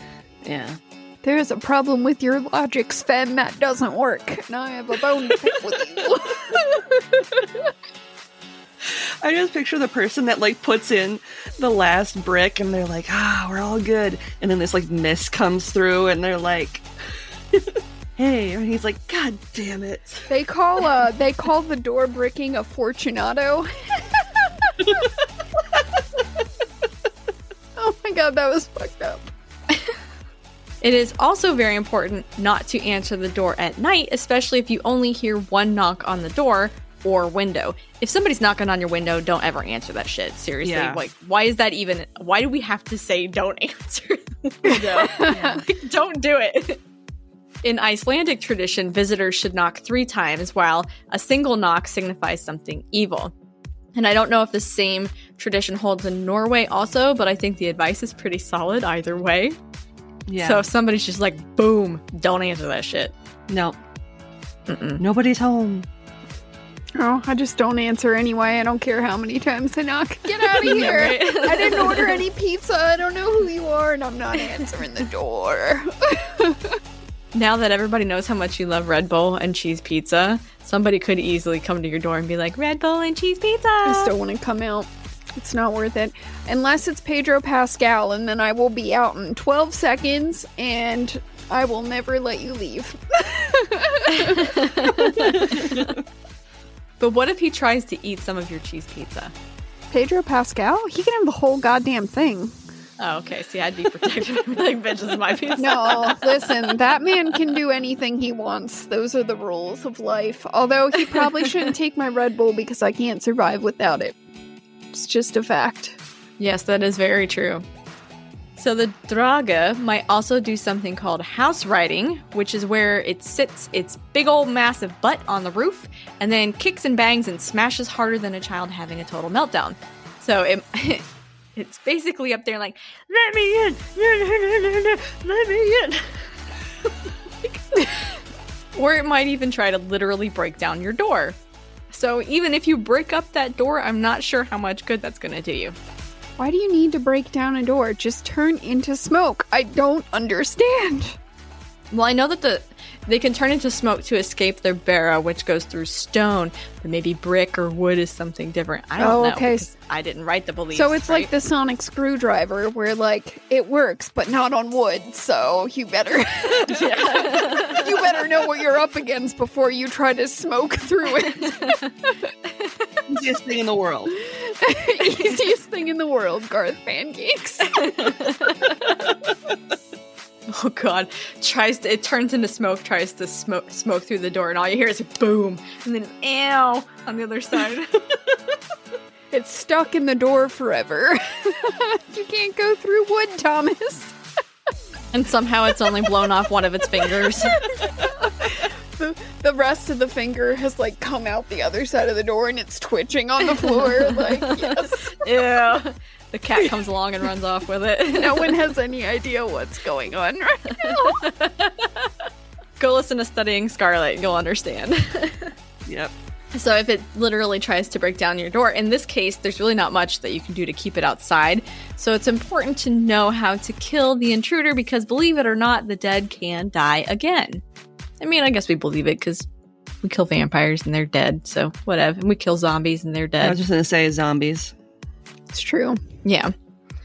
Yeah. There is a problem with your logic, Sven. That doesn't work. And I have a bone to pick with you. I just picture the person that like puts in the last brick and they're like, ah, we're all good. And then this like mist comes through and they're like, hey, and he's like, God damn it. They call uh they call the door bricking a fortunato. oh my god, that was fucked up. It is also very important not to answer the door at night, especially if you only hear one knock on the door or window. If somebody's knocking on your window, don't ever answer that shit. Seriously. Yeah. Like, why is that even? Why do we have to say don't answer the window? Like, don't do it. In Icelandic tradition, visitors should knock three times, while a single knock signifies something evil. And I don't know if the same tradition holds in Norway also, but I think the advice is pretty solid either way. Yeah. So if somebody's just like, boom, don't answer that shit. no, Mm-mm. nobody's home. Oh, I just don't answer anyway. I don't care how many times they knock. Get out of here. I didn't order any pizza. I don't know who you are, and I'm not answering the door. Now that everybody knows how much you love Red Bull and cheese pizza, somebody could easily come to your door and be like, Red Bull and cheese pizza. I still want to come out. It's not worth it. Unless it's Pedro Pascal, and then I will be out in 12 seconds, and I will never let you leave. but what if he tries to eat some of your cheese pizza? Pedro Pascal? He can have the whole goddamn thing. Oh, okay. See, I'd be protective. like, bitch, this is my pizza. No, listen, that man can do anything he wants. Those are the rules of life. Although he probably shouldn't take my Red Bull because I can't survive without it. It's just a fact. Yes, that is very true. So the draga might also do something called house riding, which is where it sits its big old massive butt on the roof and then kicks and bangs and smashes harder than a child having a total meltdown. So it it's basically up there like, let me in, let me in. or it might even try to literally break down your door. So even if you break up that door, I'm not sure how much good that's going to do you. Why do you need to break down a door? Just turn into smoke. I don't understand. Well, I know that the they can turn into smoke to escape their barrow, which goes through stone, but maybe brick or wood is something different. I don't Oh, know. okay. I didn't write the beliefs. So it's like the sonic screwdriver where like it works but not on wood. So you better you better know what you're up against before you try to smoke through it. Easiest thing in the world. Easiest thing in the world, Garth pancakes. Oh god, tries to it turns into smoke, tries to smoke smoke through the door, and all you hear is a boom, and then ow on the other side. It's stuck in the door forever. you can't go through wood, Thomas. and somehow it's only blown off one of its fingers. The, the rest of the finger has like come out the other side of the door and it's twitching on the floor. Like, yes. Ew. The cat comes along and runs off with it. No one has any idea what's going on right now. Go listen to Studying Scarlet, you'll understand. Yep. So if it literally tries to break down your door, in this case, there's really not much that you can do to keep it outside. So it's important to know how to kill the intruder because believe it or not, the dead can die again. I mean, I guess we believe it because we kill vampires and they're dead, so whatever. And we kill zombies and they're dead. I was just gonna say zombies. It's true. yeah.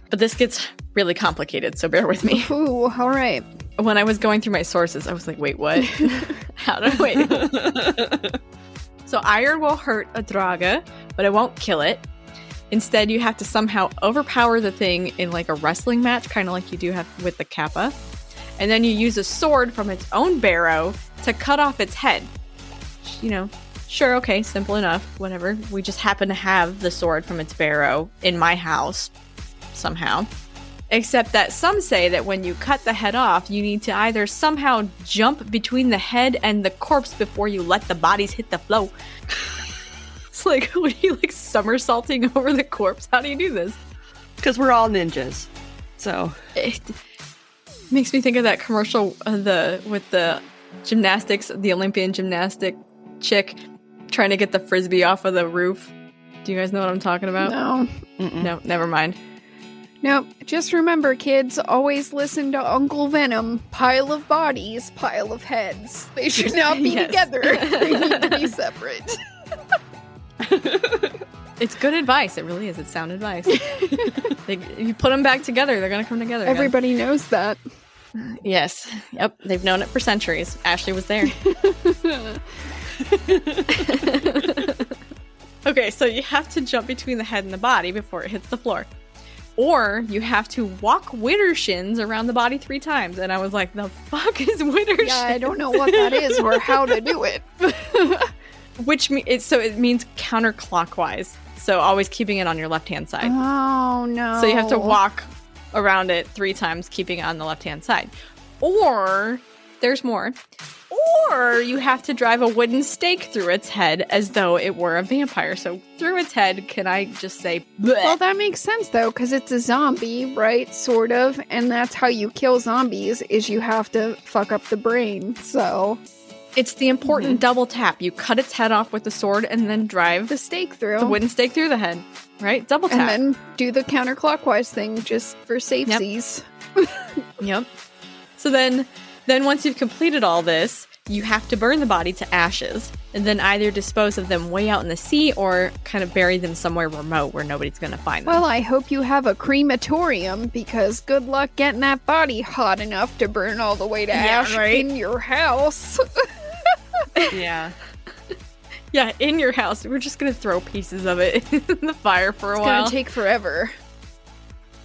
But this gets really complicated, so bear with me. Ooh, all right. When I was going through my sources, I was like, wait, what? how do I wait? So iron will hurt a draga, but it won't kill it. Instead, you have to somehow overpower the thing in like a wrestling match, kind of like you do have with the kappa. And then you use a sword from its own barrow to cut off its head. You know, sure, okay, simple enough, whatever. We just happen to have the sword from its barrow in my house somehow. Except that some say that when you cut the head off, you need to either somehow jump between the head and the corpse before you let the bodies hit the floor. it's like, what are you like somersaulting over the corpse? How do you do this? Because we're all ninjas. So It makes me think of that commercial uh, the with the gymnastics, the Olympian gymnastic chick trying to get the frisbee off of the roof. Do you guys know what I'm talking about? No. no never mind. Nope. Just remember, kids, always listen to Uncle Venom. Pile of bodies, pile of heads. They should not be Yes. together. they need to be separate. It's good advice. It really is. It's sound advice. they, you put them back together, they're gonna come together. again. Everybody knows that. Yes. Yep. They've known it for centuries. Ashley was there. okay, so you have to jump between the head and the body before it hits the floor. Or you have to walk widdershins around the body three times. And I was like, the fuck is witter Yeah, I don't know what that is or how to do it. Which me- it, so it means counterclockwise. So always keeping it on your left hand side. Oh no. So you have to walk around it three times, keeping it on the left hand side. Or there's more. Or you have to drive a wooden stake through its head as though it were a vampire. So through its head, can I just say? bleh? Well, that makes sense though, because it's a zombie, right? Sort of, and that's how you kill zombies: is you have to fuck up the brain. So it's the important mhm. double tap. You cut its head off with the sword and then drive the stake through, the wooden stake through the head. Right? Double tap. and then do the counterclockwise thing just for safesies. Yep. So then then once you've completed all this, you have to burn the body to ashes and then either dispose of them way out in the sea or kind of bury them somewhere remote where nobody's going to find them. Well, I hope you have a crematorium because good luck getting that body hot enough to burn all the way to Yeah, ash right? in your house. Yeah. yeah, in your house. We're just going to throw pieces of it in the fire for a it's while. It's gonna take forever.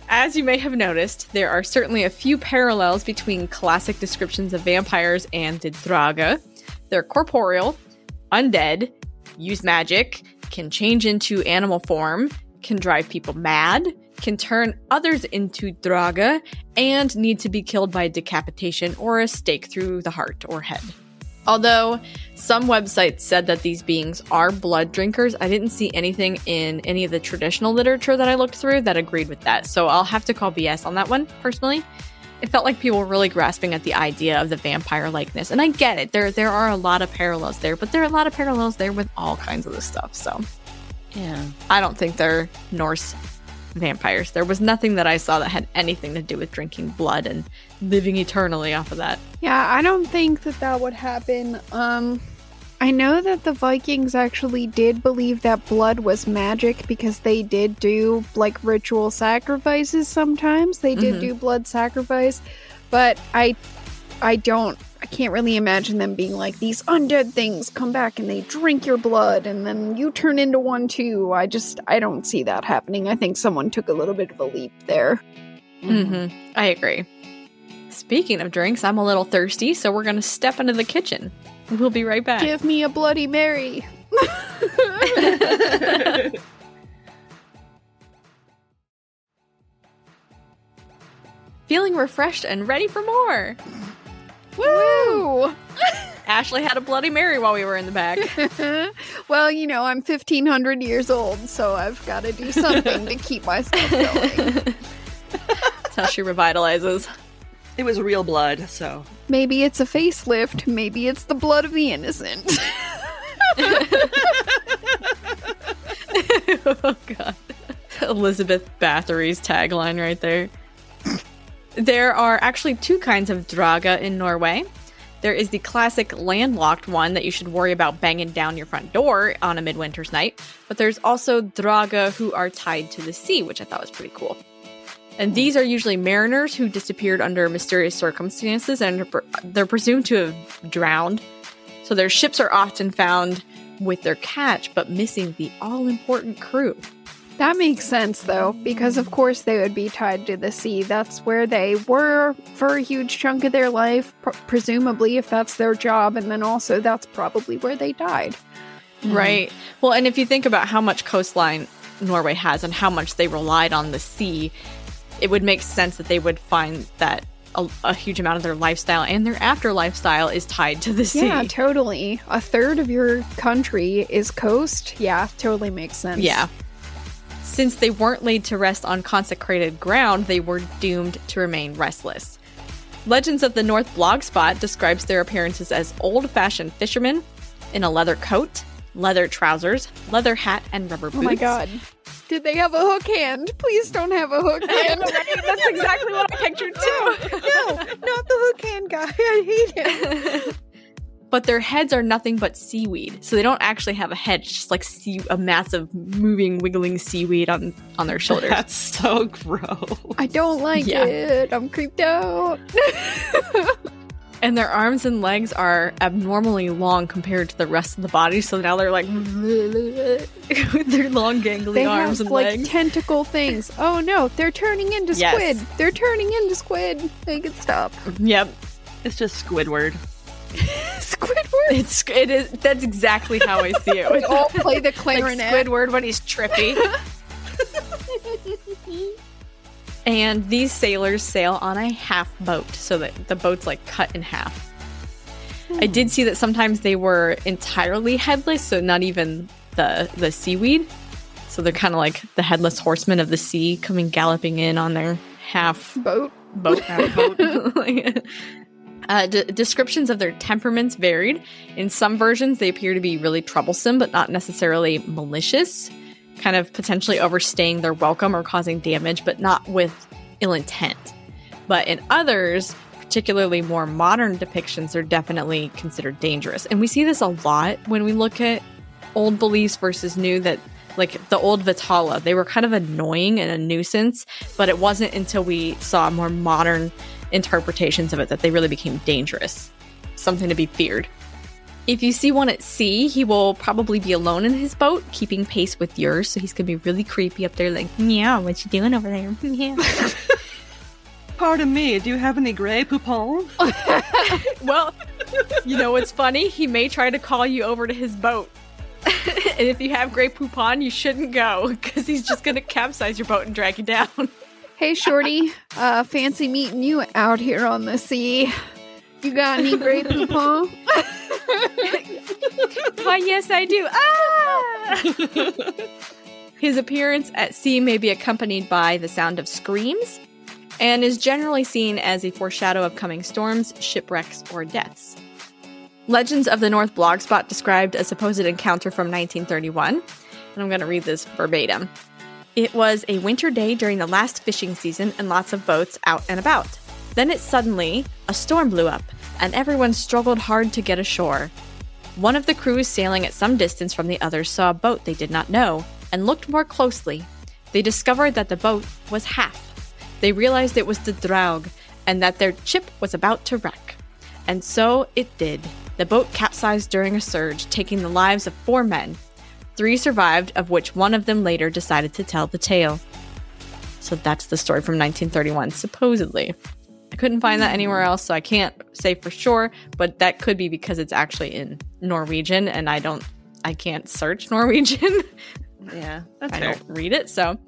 As you may have noticed, there are certainly a few parallels between classic descriptions of vampires and the Draga. They're corporeal, undead, use magic, can change into animal form, can drive people mad, can turn others into Draga, and need to be killed by decapitation or a stake through the heart or head. Although some websites said that these beings are blood drinkers, I didn't see anything in any of the traditional literature that I looked through that agreed with that. So I'll have to call BS on that one personally. It felt like people were really grasping at the idea of the vampire likeness. And I get it. There there are a lot of parallels there, but there are a lot of parallels there with all kinds of this stuff. So Yeah. I don't think they're Norse vampires. There was nothing that I saw that had anything to do with drinking blood and living eternally off of that. Yeah, I don't think that that would happen. Um, I know that the Vikings actually did believe that blood was magic because they did do like ritual sacrifices sometimes. They did Mhm. do blood sacrifice, but I I don't I can't really imagine them being like these undead things come back and they drink your blood and then you turn into one too. I just I don't see that happening. I think someone took a little bit of a leap there. Mm-hmm. I agree. Speaking of drinks, I'm a little thirsty, so we're going to step into the kitchen. We'll be right back. Give me a bloody mary. Feeling refreshed and ready for more. Woo! Ashley had a Bloody Mary while we were in the back. well, you know, I'm 1500 years old, so I've got to do something to keep myself going. That's how she revitalizes. It was real blood, so Maybe it's a facelift, maybe it's the blood of the innocent. oh, God. Elizabeth Bathory's tagline right there. There are actually two kinds of Draga in Norway. There is the classic landlocked one that you should worry about banging down your front door on a midwinter's night, but there's also Draga who are tied to the sea, which I thought was pretty cool. And these are usually mariners who disappeared under mysterious circumstances and they're presumed to have drowned. So their ships are often found with their catch, but missing the all important crew. That makes sense, though, because of course they would be tied to the sea. That's where they were for a huge chunk of their life, pr- presumably, if that's their job, and then also that's probably where they died. Mm-hmm. Right. Well, and if you think about how much coastline Norway has and how much they relied on the sea, it would make sense that they would find that a, a huge amount of their lifestyle and their after lifestyle is tied to the sea. Yeah, totally. A third of your country is coast. Yeah, totally makes sense. Yeah. Since they weren't laid to rest on consecrated ground, they were doomed to remain restless. Legends of the North Blogspot describes their appearances as old fashioned fishermen in a leather coat, leather trousers, leather hat, and rubber boots. Oh my god. Did they have a hook hand? Please don't have a hook hand. That's exactly what I pictured too. no, not the hook hand guy. I hate him. But their heads are nothing but seaweed. So they don't actually have a head. It's just like sea- a massive moving, wiggling seaweed on on their shoulders. That's so gross. I don't like Yeah. it. I'm creeped out. and their arms and legs are abnormally long compared to the rest of the body. So now they're like with their long, gangly they arms have and like legs. tentacle tentacle things. Oh no, they're turning into Yes. squid. They're turning into squid. Make it stop. Yep, It's just Squidward. Squidward. it's it is. That's exactly how I see it. We all play the like clarinet. Squidward when he's trippy. and these sailors sail on a half boat, so that the boat's like cut in half. I did see that sometimes they were entirely headless, so not even the the seaweed. So they're kind of like the headless horsemen of the sea coming galloping in on their half boat. boat. Like, uh, descriptions of their temperaments varied. In some versions, they appear to be really troublesome, but not necessarily malicious, kind of potentially overstaying their welcome or causing damage, but not with ill intent. But in others, particularly more modern depictions, they're definitely considered dangerous. And we see this a lot when we look at old beliefs versus new that like the old Vitala, they were kind of annoying and a nuisance, but it wasn't until we saw more modern interpretations of it that they really became dangerous. Something to be feared. If you see one at sea, he will probably be alone in his boat, keeping pace with yours, so he's gonna be really creepy up there, like, meow, what you doing over there? Meow. Pardon me, do you have any Grey Poupon? well, you know what's funny? He may try to call you over to his boat. and if you have Grey Poupon, you shouldn't go, because he's just gonna capsize your boat and drag you down. Hey, Shorty. Uh, fancy meeting you out here on the sea. You got any great poupon? Why, yes, I do. Ah! His appearance at sea may be accompanied by the sound of screams and is generally seen as a foreshadow of coming storms, shipwrecks, or deaths. Legends of the North Blogspot described a supposed encounter from 1931, and I'm going to read this verbatim. It was a winter day during the last fishing season and lots of boats out and about. Then it suddenly, a storm blew up, and everyone struggled hard to get ashore. One of the crews sailing at some distance from the others saw a boat they did not know and looked more closely. They discovered that the boat was half. They realized it was the Draug and that their ship was about to wreck. And so it did. The boat capsized during a surge, taking the lives of four men. Three survived, of which one of them later decided to tell the tale. So that's the story from 1931, supposedly. I couldn't find that anywhere else, so I can't say for sure, but that could be because it's actually in Norwegian and I don't I can't search Norwegian. Yeah, that's I fair. don't read it, so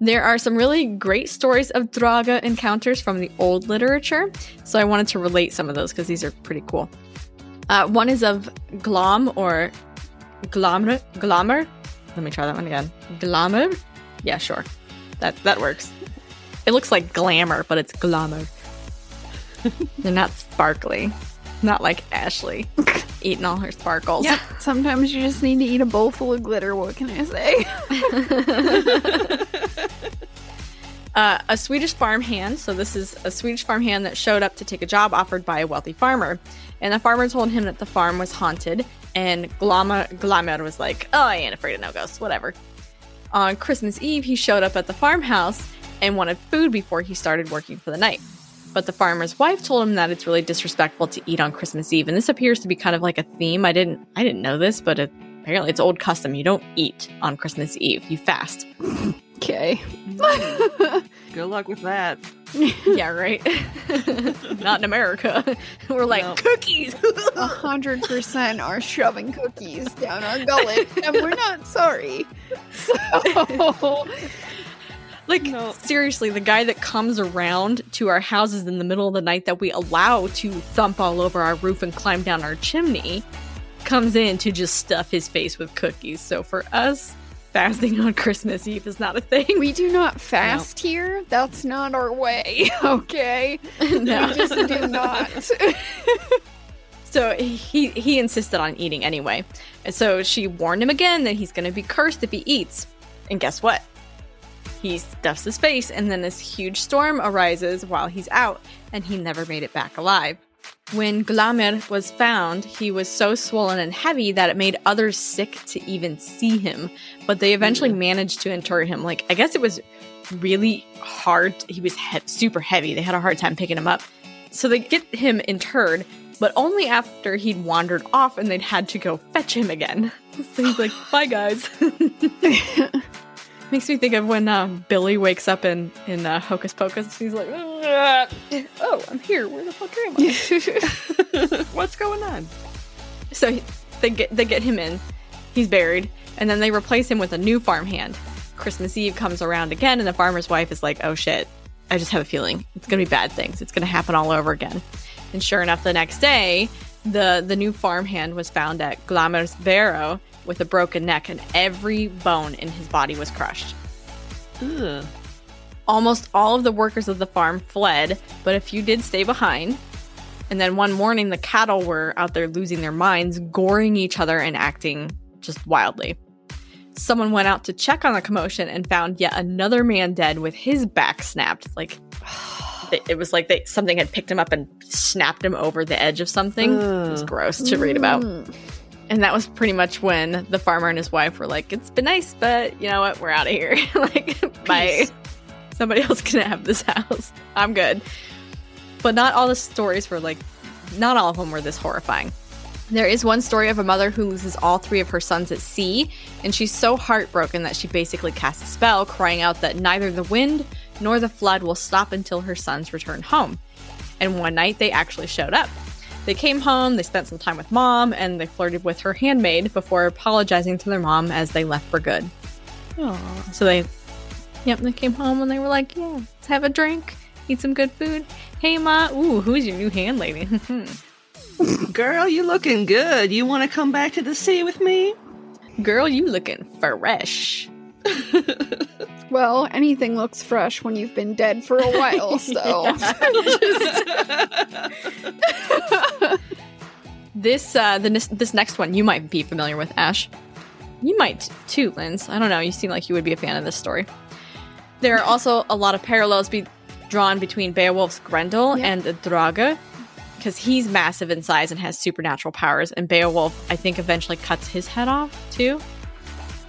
there are some really great stories of Draga encounters from the old literature, so I wanted to relate some of those because these are pretty cool. Uh, one is of Glom or Glomr. Glommer. Let me try that one again. Glommer. Yeah, sure. That that works. It looks like glamour, but it's glamour. They're not sparkly. Not like Ashley eating all her sparkles. Yeah. Sometimes you just need to eat a bowl full of glitter. What can I say? uh, a Swedish farmhand. So this is a Swedish farmhand that showed up to take a job offered by a wealthy farmer, and the farmer told him that the farm was haunted. And Glama Glamour was like, "Oh, I ain't afraid of no ghosts. Whatever." On Christmas Eve, he showed up at the farmhouse and wanted food before he started working for the night. But the farmer's wife told him that it's really disrespectful to eat on Christmas Eve, and this appears to be kind of like a theme. I didn't, I didn't know this, but it, apparently it's old custom. You don't eat on Christmas Eve; you fast. Okay. Hmm. Good luck with that. yeah, right. Not in America. We're like No. cookies. A hundred percent are shoving cookies down our gullet, and we're not sorry. So like No. seriously, the guy that comes around to our houses in the middle of the night that we allow to thump all over our roof and climb down our chimney comes in to just stuff his face with cookies. So for us, fasting on Christmas Eve is not a thing. we do not fast here. That's not our way. Okay. No. We just do not. So he he insisted on eating anyway. And so she warned him again that he's going to be cursed if he eats. And guess what? He stuffs his face, and then this huge storm arises while he's out, and he never made it back alive. When Glamour was found, he was so swollen and heavy that it made others sick to even see him. But they eventually mm. managed to inter him. Like, I guess it was really hard. He was he- super heavy. They had a hard time picking him up. So they get him interred, but only after he'd wandered off and they'd had to go fetch him again. So he's like, bye, guys. Makes me think of when um, Billy wakes up in, in uh, Hocus Pocus. He's like, "Ah, oh, I'm here. Where the fuck am I? What's going on? So he- they get they get him in. He's buried, and then they replace him with a new farmhand. Christmas Eve comes around again, and the farmer's wife is like, "Oh shit! I just have a feeling it's gonna be bad things. It's gonna happen all over again." And sure enough, the next day, the the new farmhand was found at Glamour's barrow with a broken neck, and every bone in his body was crushed. Ugh. Almost all of the workers of the farm fled, but a few did stay behind. And then one morning, the cattle were out there losing their minds, goring each other and acting just wildly. Someone went out to check on the commotion and found yet another man dead with his back snapped. Like it was like they something had picked him up and snapped him over the edge of something. It was gross to read about. Mm. And that was pretty much when the farmer and his wife were like, "It's been nice, but you know what? We're out of here. like, bye. Somebody else can have this house. I'm good." But not all the stories were like, not all of them were this horrifying. There is one story of a mother who loses all three of her sons at sea, and she's so heartbroken that she basically casts a spell, crying out that neither the wind nor the flood will stop until her sons return home. And one night they actually showed up. They came home, they spent some time with mom, and they flirted with her handmaid before apologizing to their mom as they left for good. So they, yep, they came home and they were like, yeah, let's have a drink, eat some good food. Hey, ma, ooh, who's your new handlady? Girl, you looking good. You want to come back to the sea with me? Girl, you looking fresh. Well, anything looks fresh when you've been dead for a while, so. This uh the this next one you might be familiar with, Ash. You might too, Linz. I don't know. You seem like you would be a fan of this story. There are also a lot of parallels be drawn between Beowulf's Grendel Yeah. and Draga, because he's massive in size and has supernatural powers, and Beowulf, I think, eventually cuts his head off too.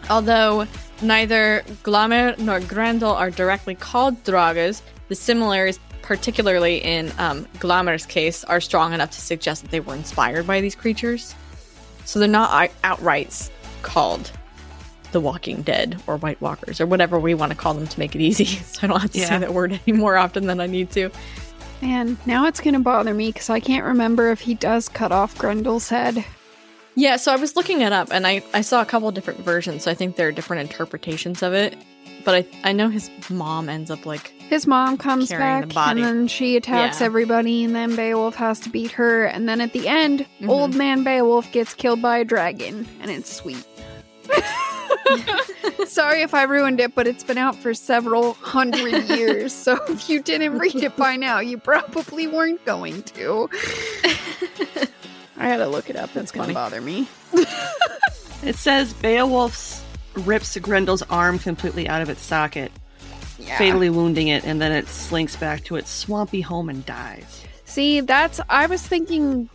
Although neither Glamour nor Grendel are directly called Dragas, the similarities, particularly in um, Glamour's case, are strong enough to suggest that they were inspired by these creatures. So they're not outright called the Walking Dead or White Walkers or whatever we want to call them to make it easy. So I don't have to say that word any more often than I need to. Man, now it's gonna bother me because I can't remember if he does cut off Grendel's head. Yeah, so I was looking it up and I, I saw a couple different versions. So I think there are different interpretations of it. But I, I know his mom ends up like His mom comes Carrying the back, body. and then she attacks Yeah. everybody, and then Beowulf has to beat her, and then at the end, Mhm. old man Beowulf gets killed by a dragon, and it's sweet. Sorry if I ruined it, but it's been out for several hundred years, so if you didn't read it by now, you probably weren't going to. I to look it up. That's funny. gonna bother me. It says Beowulf rips Grendel's arm completely out of its socket, Yeah. fatally wounding it, and then it slinks back to its swampy home and dies. See, that's I was thinking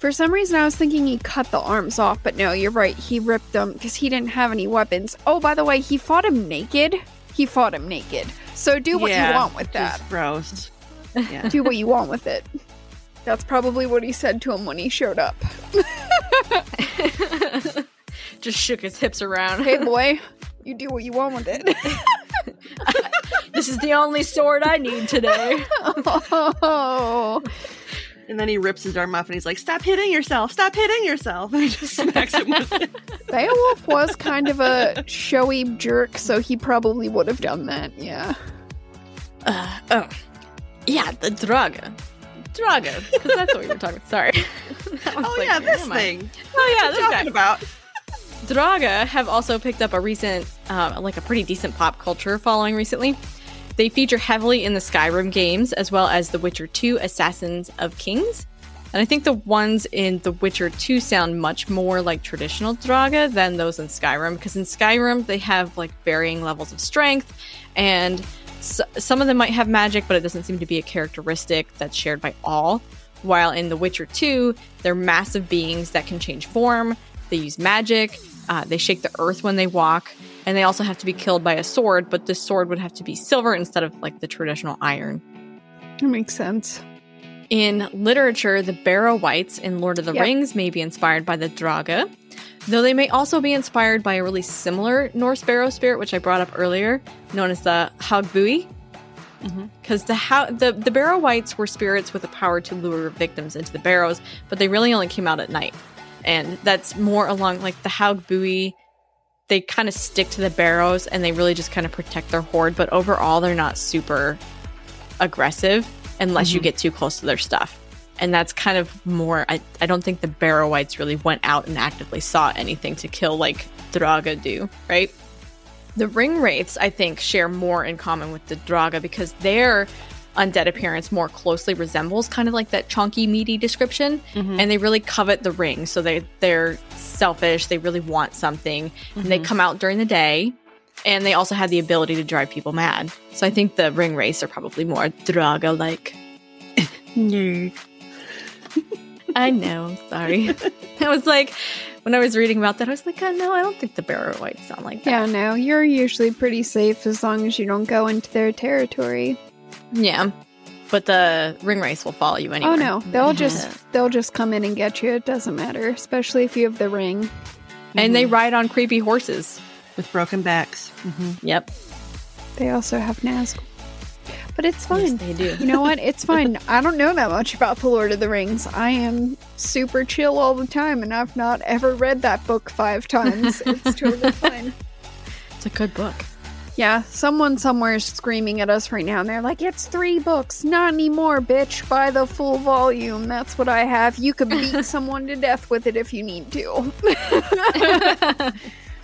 for some reason I was thinking he cut the arms off, but no, you're right. He ripped them because he didn't have any weapons. Oh, by the way, he fought him naked. He fought him naked. So do what Yeah, you want with that. gross. Yeah. do what you want with it. That's probably what he said to him when he showed up. just shook his hips around. Hey boy, you do what you want with it. this is the only sword I need today. oh, And then he rips his arm off and he's like, Stop hitting yourself! Stop hitting yourself! And he just smacks him with it. Beowulf was kind of a showy jerk, so he probably would have done that. Yeah. Uh, oh, yeah, the Draga. Draga, because that's what we were talking about. Sorry. Oh, like, yeah, this thing. Oh, yeah, this are guy. talking about? Draga have also picked up a recent, uh, like a pretty decent pop culture following recently. They feature heavily in the Skyrim games as well as The Witcher 2 Assassins of Kings. And I think the ones in The Witcher 2 sound much more like traditional Draga than those in Skyrim because in Skyrim they have like varying levels of strength and s- some of them might have magic, but it doesn't seem to be a characteristic that's shared by all. while in The Witcher 2, they're massive beings that can change form, they use magic, uh, they shake the earth when they walk, and they also have to be killed by a sword, but this sword would have to be silver instead of like the traditional iron. That makes sense. In literature, the Barrow Wights in Lord of the Yep. Rings may be inspired by the Draga, though they may also be inspired by a really similar Norse barrow spirit, which I brought up earlier, known as the Haugbui. Mm-hmm. Because the, how the the Barrow wights were spirits with the power to lure victims into the barrows, but they really only came out at night, and that's more along like the Haugbui. They kind of stick to the barrows, and they really just kind of protect their hoard. But overall, they're not super aggressive unless you mm-hmm. get too close to their stuff. And that's kind of more. I, I don't think the Barrow-wights really went out and actively sought anything to kill like Draga do, right? The Ring Wraiths, I think, share more in common with the Draga because their undead appearance more closely resembles kind of like that chunky, meaty description. Mm-hmm. And they really covet the ring. So they, they're selfish. They really want something. And they mm-hmm. come out during the day. And they also have the ability to drive people mad. So I think the Ring Wraiths are probably more Draga like. Nerd. I know. Sorry. I was like, when I was reading about that, I was like, oh, no, I don't think the Barrow Wights sound like that. Yeah, no, you're usually pretty safe as long as you don't go into their territory. Yeah. But the Ringwraiths will follow you anywhere. Oh no, they'll just they'll just come in and get you. It doesn't matter, especially if you have the ring. And they ride on creepy horses. with broken backs. hmm Yep. They also have Nazgul. But it's Yes, fine. they do. You know what? It's fine. I don't know that much about The Lord of the Rings. I am super chill all the time, and I've not ever read that book five times. It's totally fine. It's a good book. Yeah, someone somewhere is screaming at us right now, and they're like, It's three books, not anymore, bitch. Buy the full volume. That's what I have. You could beat someone to death with it if you need to.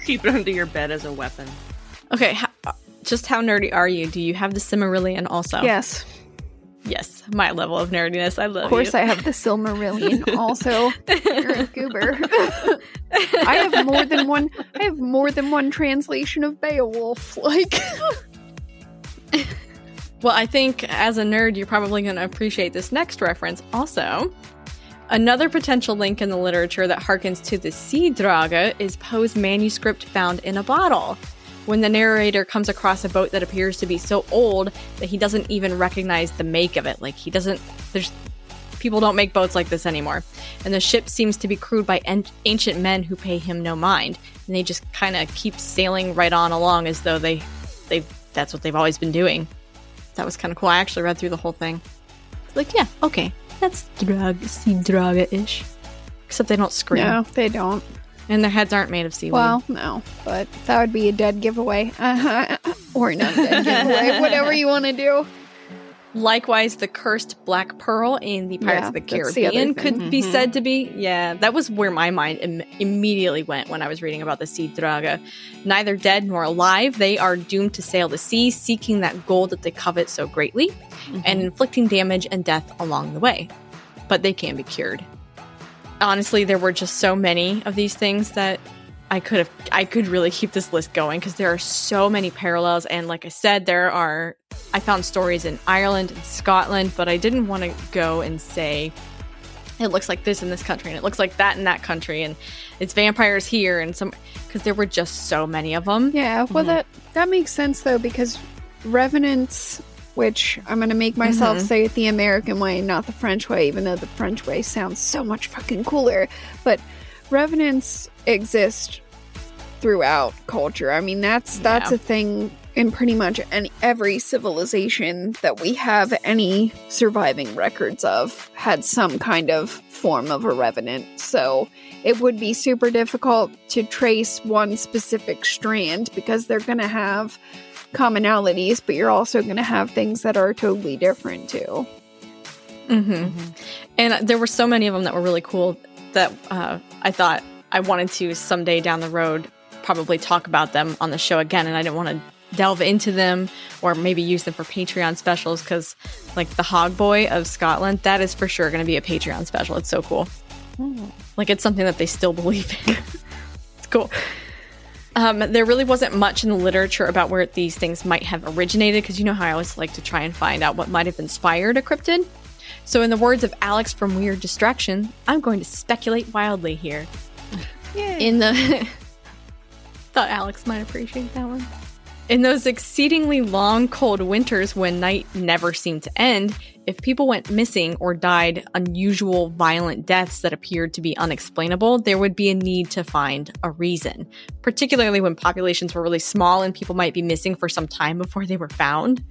Keep it under your bed as a weapon. Okay. Just how nerdy are you? Do you have the Silmarillion also? Yes. Yes. My level of nerdiness. I love Of course, you. I have the Silmarillion also. You're a goober. I have more than one. I have more than one translation of Beowulf. Like, Well, I think as a nerd, you're probably going to appreciate this next reference also. Another potential link in the literature that harkens to the Sea Draugr is Poe's manuscript found in a bottle. When the narrator comes across a boat that appears to be so old that he doesn't even recognize the make of it. Like, he doesn't, there's, people don't make boats like this anymore. And the ship seems to be crewed by an- ancient men who pay him no mind. And they just kind of keep sailing right on along as though they, they, that's what they've always been doing. That was kind of cool. I actually read through the whole thing. Like, yeah, okay, that's drug, sea draugr ish. Except they don't scream, no, they don't. And their heads aren't made of seaweed. Well, no, but that would be a dead giveaway. Uh-huh. Or not dead giveaway. Whatever you want to do. Likewise, the cursed black pearl in the Pirates Yeah, of the that's the other Caribbean thing. could be said to be. Yeah, that was where my mind Im- immediately went when I was reading about the Sea Draugr. Neither dead nor alive, they are doomed to sail the sea, seeking that gold that they covet so greatly, and inflicting damage and death along the way. But they can be cured. Honestly, there were just so many of these things that I could have I could really keep this list going because there are so many parallels and like I said there are I found stories in Ireland and Scotland but I didn't want to go and say it looks like this in this country and it looks like that in that country and it's vampires here and some because there were just so many of them. Yeah, well, mm-hmm. that that makes sense though because revenants, which I'm gonna make myself mm-hmm. say it the American way, not the French way, even though the French way sounds so much fucking cooler. But revenants exist throughout culture. I mean, that's that's Yeah. a thing in pretty much any every civilization that we have any surviving records of had some kind of form of a revenant. So it would be super difficult to trace one specific strand because they're going to have commonalities, but you're also going to have things that are totally different too. hmm And there were so many of them that were really cool that uh, I thought I wanted to someday down the road probably talk about them on the show again. And I didn't want to delve into them or maybe use them for Patreon specials because, like, the Hog Boy of Scotland, that is for sure going to be a Patreon special. It's so cool. Like, it's something that they still believe in. it's cool. Um, there really wasn't much in the literature about where these things might have originated because you know how I always like to try and find out what might have inspired a cryptid. So, in the words of Alex from Weird Distraction, I'm going to speculate wildly here. In the. Thought Alex might appreciate that one. In those exceedingly long, cold winters when night never seemed to end, if people went missing or died unusual, violent deaths that appeared to be unexplainable, there would be a need to find a reason, particularly when populations were really small and people might be missing for some time before they were found.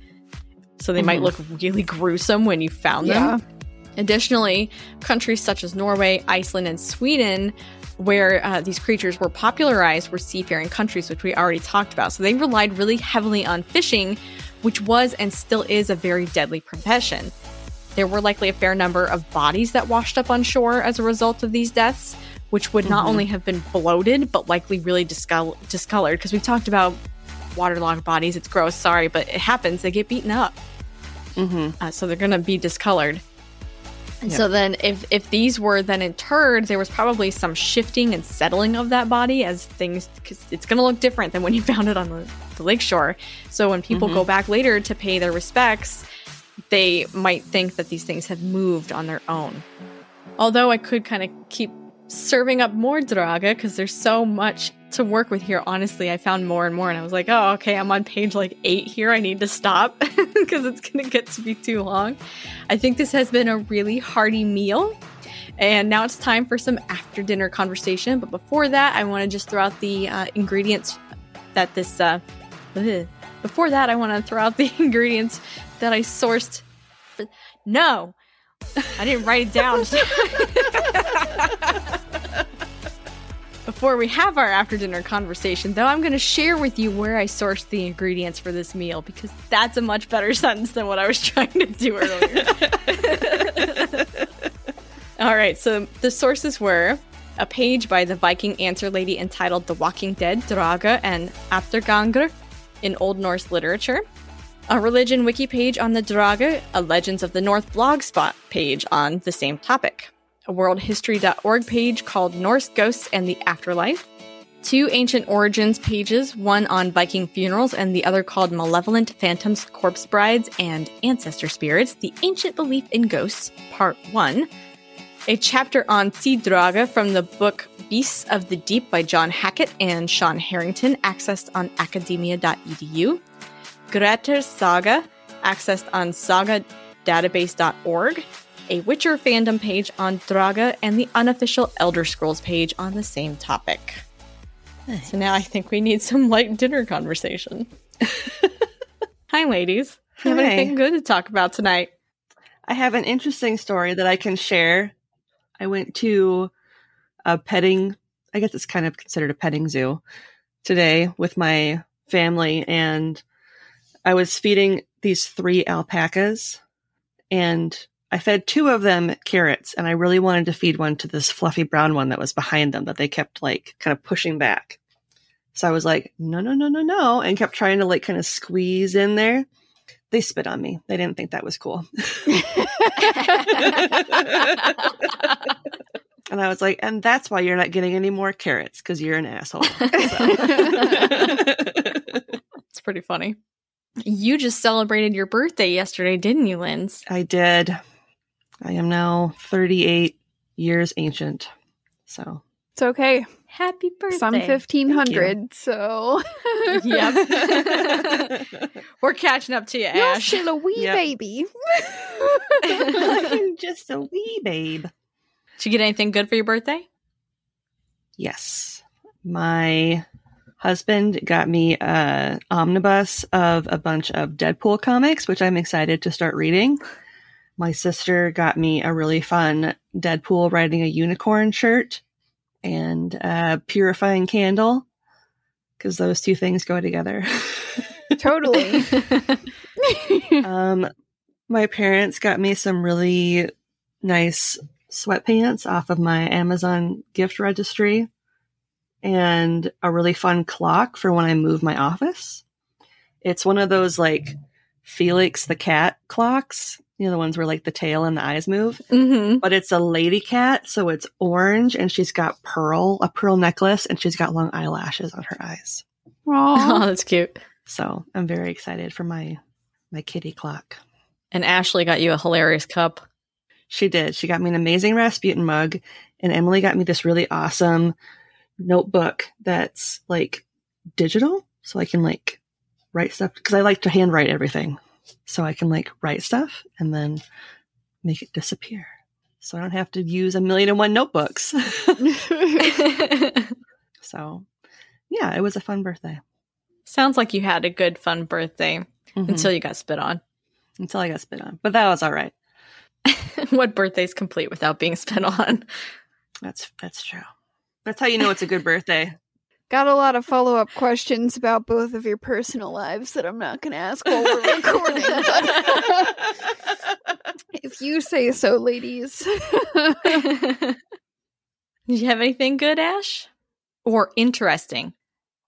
So they might mm-hmm. look really gruesome when you found them. Additionally, countries such as Norway, Iceland, and Sweden, where uh, these creatures were popularized, were seafaring countries, which we already talked about. So they relied really heavily on fishing, which was and still is a very deadly profession. There were likely a fair number of bodies that washed up on shore as a result of these deaths, which would not only have been bloated, but likely really discol- discolored. Because we've talked about waterlogged bodies. It's gross, sorry, but it happens. They get beaten up. Uh, so they're going to be discolored. And so then if if these were then interred, there was probably some shifting and settling of that body as things cuz it's going to look different than when you found it on the, the lakeshore. So when people go mm-hmm. back later to pay their respects, they might think that these things have moved on their own. Although I could kind of keep serving up more Draugr because there's so much to work with here. Honestly, I found more and more, and I was like, oh, okay, I'm on page like eight here. I need to stop because it's going to get to be too long. I think this has been a really hearty meal. And now it's time for some after dinner conversation. But before that, I want to just throw out the uh, ingredients that this. Uh, ugh. before that, I want to throw out the ingredients that I sourced. No, I didn't write it down. Before we have our after dinner conversation, though, I'm going to share with you where I sourced the ingredients for this meal because that's a much better sentence than what I was trying to do earlier. All right, so the sources were a page by the Viking answer lady entitled The Walking Dead, Draugr and Aftergangr in Old Norse literature, a religion wiki page on the Draugr, a Legends of the North blogspot page on the same topic, a worldhistory.org page called Norse Ghosts and the Afterlife, two ancient origins pages, one on Viking funerals and the other called Malevolent Phantoms, Corpse Brides, and Ancestor Spirits, the Ancient Belief in Ghosts, Part 1, a chapter on Draugr from the book Beasts of the Deep by John Hackett and Sean Harrington, accessed on academia.edu, Grettir Saga, accessed on sagadatabase.org, a Witcher fandom page on Draugr, and the unofficial Elder Scrolls page on the same topic. So now I think we need some light dinner conversation. Hi, ladies. You have Hi. anything good to talk about tonight? I have an interesting story that I can share. I went to a petting, I guess it's kind of considered a petting zoo today with my family, and I was feeding these three alpacas, and I fed two of them carrots, and I really wanted to feed one to this fluffy brown one that was behind them that they kept like kind of pushing back. So I was like, no, no, no, no, no, and kept trying to like kind of squeeze in there. They spit on me. They didn't think that was cool. and I was like, and that's why you're not getting any more carrots because you're an asshole. So- It's pretty funny. You just celebrated your birthday yesterday, didn't you, Linz? I did. I am now 38 years ancient. So, It's okay. Happy birthday. Some 1500, so. Yep. We're catching up to you, You're Ash. still a wee Yep. baby. I'm just a wee babe. Did you get anything good for your birthday? Yes. My husband got me a omnibus of a bunch of Deadpool comics, which I'm excited to start reading. My sister got me a really fun Deadpool riding a unicorn shirt and a purifying candle because those two things go together. Totally. um, my parents got me some really nice sweatpants off of my Amazon gift registry and a really fun clock for when I move my office. It's one of those like Felix the cat clocks, you know, the ones where like the tail and the eyes move, mm-hmm. but it's a lady cat. So it's orange and she's got pearl, a pearl necklace, and she's got long eyelashes on her eyes. Oh, that's cute. So I'm very excited for my, my kitty clock. And Ashley got you a hilarious cup. She did. She got me an amazing Rasputin mug, and Emily got me this really awesome notebook that's like digital, so I can like write stuff because I like to handwrite everything, so I can like write stuff and then make it disappear, so I don't have to use a million and one notebooks. so, yeah, it was a fun birthday Sounds like you had a good, fun birthday Mhm. until you got spit on. until I got spit on, but that was all right. what birthday's complete without being spit on? That's that's true. That's how you know it's a good birthday. Got a lot of follow up questions about both of your personal lives that I'm not going to ask while we're recording. if you say so, ladies. Did you have anything good, Ash? Or interesting?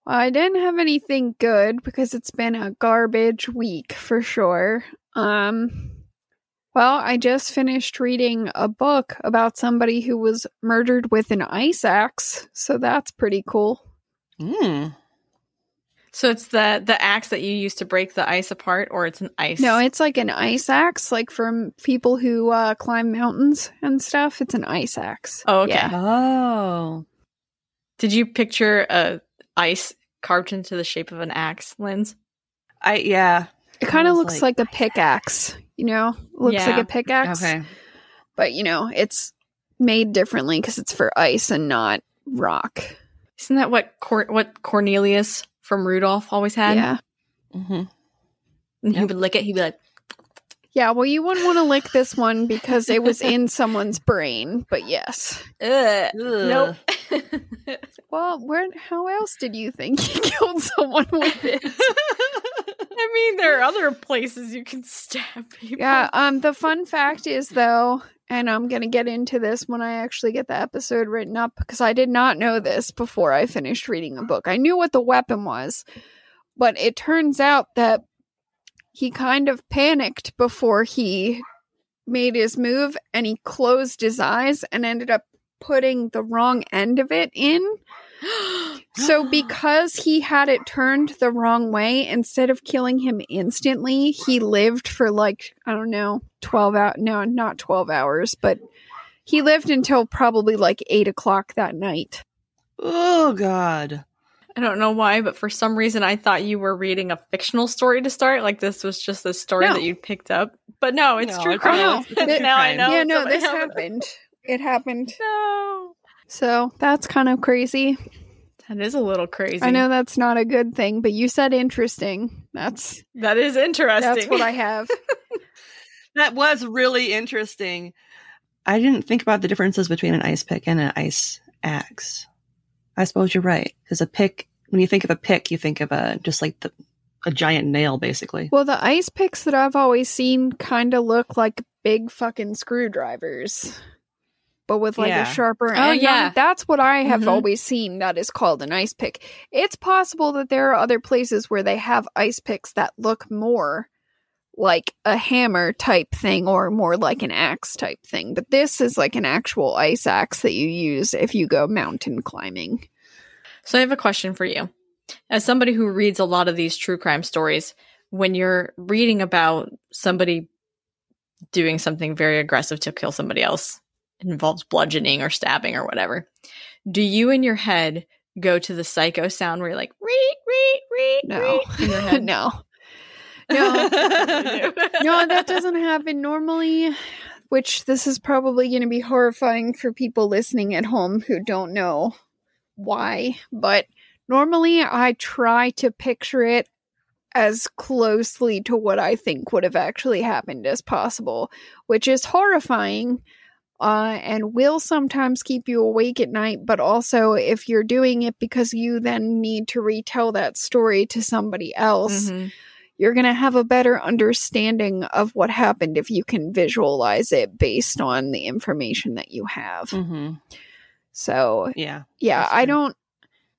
I didn't have anything good because it's been a garbage week for sure. Um well, I just finished reading a book about somebody who was murdered with an ice axe, so that's pretty cool. Mm. So it's the the axe that you use to break the ice apart, or it's an ice. No, it's like an ice axe, like from people who uh, climb mountains and stuff. It's an ice axe. Oh, okay. Yeah. Oh, Did you picture a ice carved into the shape of an axe, Linz? I yeah. It kind of looks like, a pickaxe, you know? Looks like a pickaxe. Okay. But, you know, it's made differently because it's for ice and not rock. Isn't that what Cor- what Cornelius from Rudolph always had? yeah. hmm And he would lick it. He'd be like, Yeah, well, you wouldn't want to lick this one because it was in someone's brain, but yes. Ugh. Nope. Well, where? How else did you think you killed someone with it? I mean, there are other places you can stab people. Yeah. Um. The fun fact is, though, and I'm gonna get into this when I actually get the episode written up because I did not know this before I finished reading the book. I knew what the weapon was, but it turns out that he kind of panicked before he made his move, and he closed his eyes and ended up putting the wrong end of it in. So because he had it turned the wrong way, instead of killing him instantly, he lived for like I don't know, twelve hours. No, not twelve hours, but he lived until probably like eight o'clock that night. Oh God. I don't know why, but for some reason I thought you were reading a fictional story to start. Like this was just a story No. that you picked up. But no, it's No, true it's crime. not. It's true now I know. yeah, no, this else- happened. It happened. No. So that's kind of crazy. That is a little crazy. I know that's not a good thing, but you said interesting. That's That is interesting. that's what I have. That was really interesting. I didn't think about the differences between an ice pick and an ice axe. I suppose you're right. Because a pick, when you think of a pick, you think of a just like the a giant nail, basically. Well, the ice picks that I've always seen kind of look like big fucking screwdrivers, but with like Yeah. a sharper Oh, end. yeah. that's what I have Mhm. always seen. That is called an ice pick. It's possible that there are other places where they have ice picks that look more like a hammer type thing or more like an axe type thing, but this is like an actual ice axe that you use if you go mountain climbing. So I have a question for you. As somebody who reads a lot of these true crime stories, when you're reading about somebody doing something very aggressive to kill somebody else, it involves bludgeoning or stabbing or whatever, do you in your head go to the psycho sound where you're like, reet, reet, reet, No, reet, in your head? no. No, no, that doesn't happen normally. Which this is probably going to be horrifying for people listening at home who don't know why. But normally, I try to picture it as closely to what I think would have actually happened as possible, which is horrifying. Uh, and will sometimes keep you awake at night, but also if you're doing it because you then need to retell that story to somebody else, Mhm. you're going to have a better understanding of what happened if you can visualize it based on the information that you have. hmm So, Yeah. yeah, I don't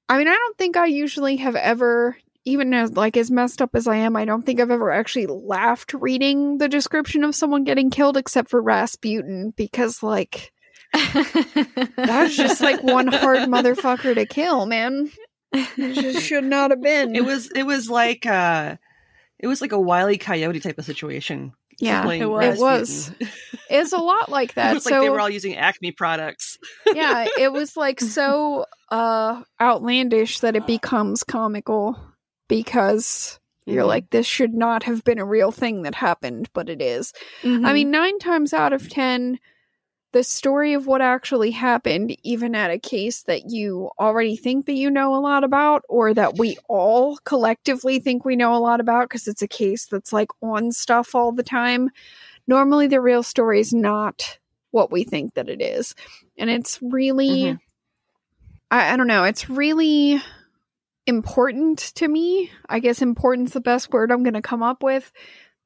I mean, I don't think I usually have ever even as like as messed up as I am, I don't think I've ever actually laughed reading the description of someone getting killed except for Rasputin because like that was just like one hard motherfucker to kill, man. It just should not have been. It was it was like uh it was like a wily coyote type of situation. Yeah, it was. it was. It's a lot like it that. was so like they were all using Acme products. yeah, it was like so uh outlandish that it becomes comical because you're Mhm. like this should not have been a real thing that happened, but it is. I Mm-hmm. mean, 9 times out of 10 the story of what actually happened even at a case that you already think that you know a lot about or that we all collectively think we know a lot about because it's a case that's like on stuff all the time normally the real story is not what we think that it is and it's really Mhm. I, I don't know it's really important to me i guess important's the best word i'm going to come up with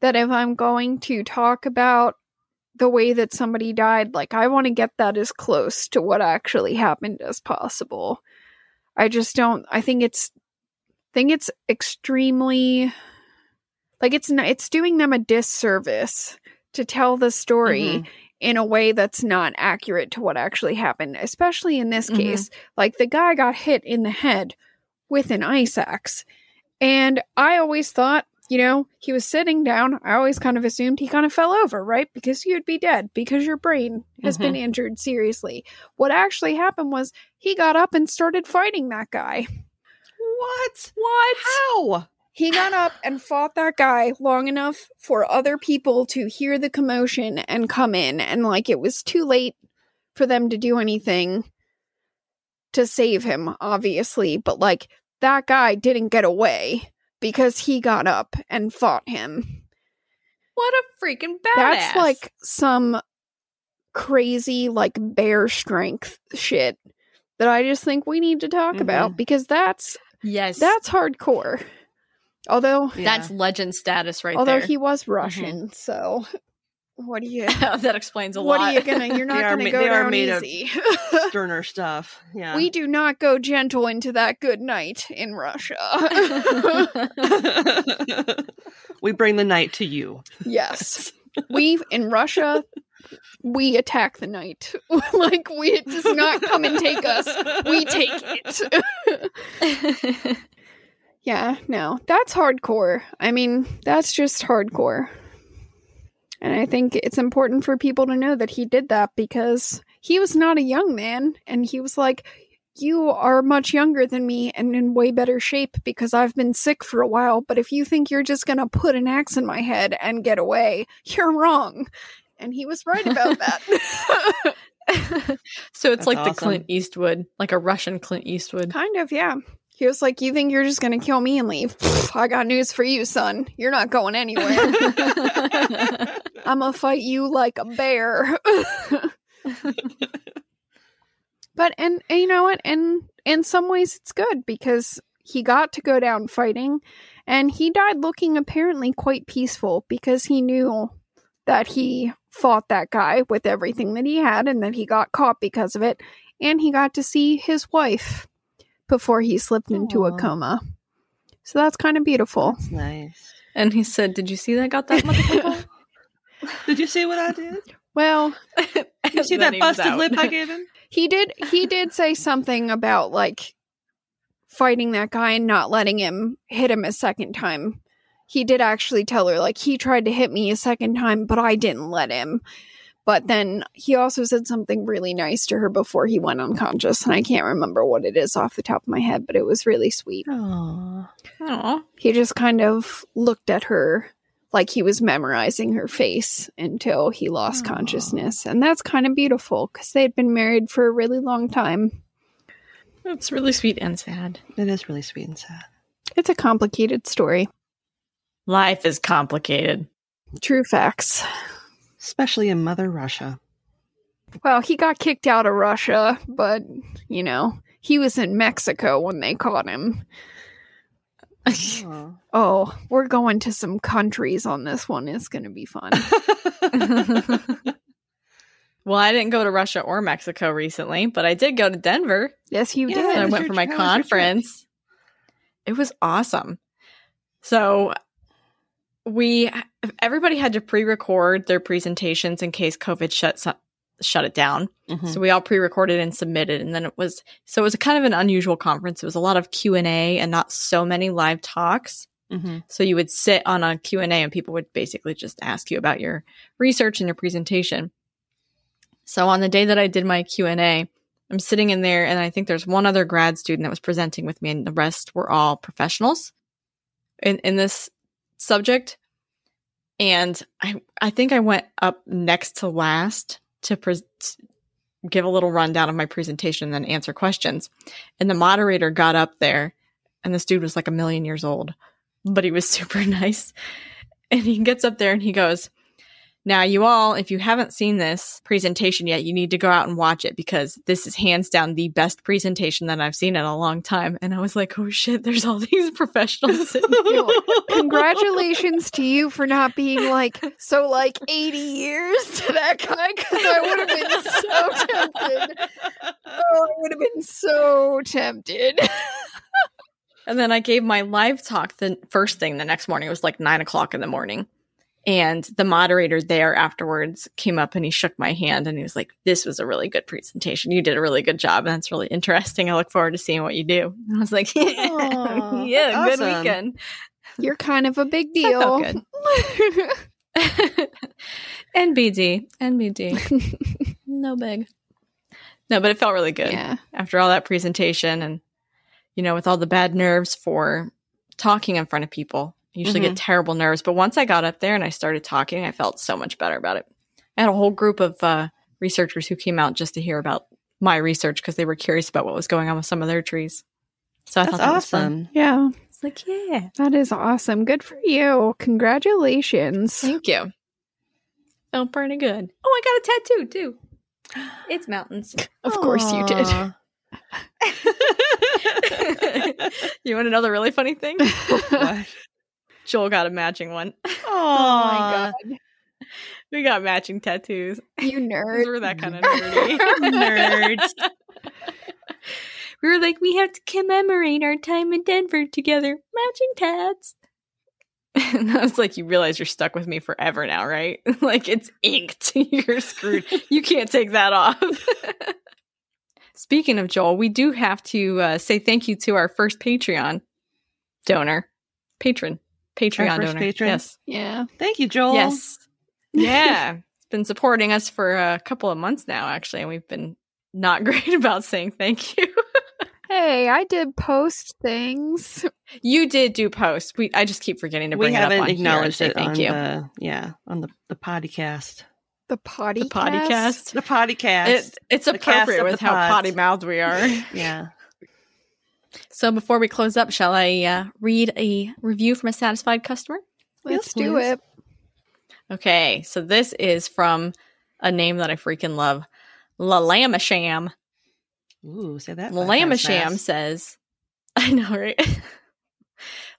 that if i'm going to talk about the way that somebody died like i want to get that as close to what actually happened as possible i just don't i think it's think it's extremely like it's not it's doing them a disservice to tell the story Mhm. in a way that's not accurate to what actually happened especially in this Mhm. case like the guy got hit in the head with an ice axe and i always thought you know he was sitting down i always kind of assumed he kind of fell over right because you'd be dead because your brain has been mm-hmm. injured seriously what actually happened was he got up and started fighting that guy What? What? How? he got up and fought that guy long enough for other people to hear the commotion and come in. And like it was too late for them to do anything to save him, obviously. But like that guy didn't get away because he got up and fought him. what a freaking badass! That's like some crazy, like bear strength shit that I just think we need to talk about because that's yes, that's hardcore. Although that's legend status right Although there. Mm-hmm. he was Russian, so what are you? that explains a lot. what are you gonna? You're not gonna ma- go they are down made of- easy. sterner stuff. Yeah. we do not go gentle into that good night in Russia. we bring the night to you. yes, we in Russia we attack the night. like we it does not come and take us. We take it. yeah, no, that's hardcore. I mean, that's just hardcore. And I think it's important for people to know that he did that because he was not a young man. And he was like, You are much younger than me and in way better shape because I've been sick for a while. But if you think you're just going to put an axe in my head and get away, you're wrong. And he was right about that. so it's That's like awesome. the Clint Eastwood, like a Russian Clint Eastwood. kind of, yeah. He was like, You think you're just going to kill me and leave? I got news for you, son. You're not going anywhere. I'm gonna fight you like a bear. but and, and you know what? And in some ways, it's good because he got to go down fighting, and he died looking apparently quite peaceful because he knew that he fought that guy with everything that he had, and that he got caught because of it, and he got to see his wife before he slipped into a coma. So that's kind of beautiful. That's nice. and he said, "Did you see that? Got that motherfucker?" Did you see what I did? Well, Did You see that busted lip I gave him? he did he did say something about like fighting that guy and not letting him hit him a second time he did actually tell her like he tried to hit me a second time but i didn't let him but then he also said something really nice to her before he went unconscious and i can't remember what it is off the top of my head but it was really sweet Aww. Aw. he just kind of looked at her like he was memorizing her face until he lost Aw. consciousness and that's kind of beautiful because they'd been married for a really long time It's really sweet and sad. It is really sweet and sad. It's a complicated story. Life is complicated. True facts. Especially in Mother Russia. Well, he got kicked out of Russia, but, you know, he was in Mexico when they caught him. Aw. Oh, we're going to some countries on this one. It's going to be fun. well, I didn't go to Russia or Mexico recently, but I did go to Denver. yes, you Yeah, and I How did. was went your- for my how trip? conference. It was awesome. So we everybody had to pre-record their presentations in case COVID shut su- shut it down. Mhm. So we all pre-recorded and submitted, and then it was so it was kind of an unusual conference. It was a lot of Q and A and not so many live talks. Mm-hmm. So you would sit on a Q&A and people would basically just ask you about your research and your presentation. So on the day that I did my Q&A, I'm sitting in there and I think there's one other grad student that was presenting with me and the rest were all professionals in in this subject. And I I think I went up next to last to pre- give a little rundown of my presentation and then answer questions. And the moderator got up there and this dude was like a million years old, but he was super nice. And he gets up there and he goes, now, you all, if you haven't seen this presentation yet, you need to go out and watch it because this is hands down the best presentation that I've seen in a long time. And I was like, oh shit, there's all these professionals. sitting here." Congratulations to you for not being like so like 80 years to that guy because I would have been so tempted. Oh, I would have been so tempted. And then I gave my live talk the first thing the next morning. It was like nine o'clock in the morning. And the moderator there afterwards came up and he shook my hand and he was like, This was a really good presentation. You did a really good job. And that's really interesting. I look forward to seeing what you do. And I was like, Yeah, good awesome. weekend. You're kind of a big deal. good. NBD. NBD. no big. No, but it felt really good yeah. after all that presentation and, you know, with all the bad nerves for talking in front of people. I usually get terrible nerves. But once I got up there and I started talking, I felt so much better about it. I had a whole group of uh, researchers who came out just to hear about my research because they were curious about what was going on with some of their trees. So I That's thought that was fun. awesome. Yeah. It's like, yeah. That is awesome. Good for you. Congratulations. Thank you. Felt pretty good. Oh, I got a tattoo too. It's mountains. Of course you did. You want to know the really funny thing? Joel got a matching one. Oh my god. We got matching tattoos. You nerd. We're that kind of nerdy. Nerds. we were like, we have to commemorate our time in Denver together. Matching tats. And I was like, you realize you're stuck with me forever now, right? like it's inked. you're screwed. You can't take that off. Speaking of Joel, we do have to uh, say thank you to our first Patreon donor, patron, Patreon first donor. patron? Yes, Yeah. Thank you, Joel. yes, yeah. It's been supporting us for a couple of months now, actually, and we've been not great about saying thank you. Hey, I did post things. you did do posts. We I just keep forgetting to We bring it up haven't on here and acknowledged say it thank on you. the yeah on the the podcast. The potty the podcast. The podcast. It, it's The appropriate with how potty mouthed we are. yeah. So before we close up, shall I uh, read a review from a satisfied customer? Let's Yes, do it. Okay, so this is from a name that I freaking love, Lalamasham. Ooh, say that. five times Lalamasham fast. says, I know, right?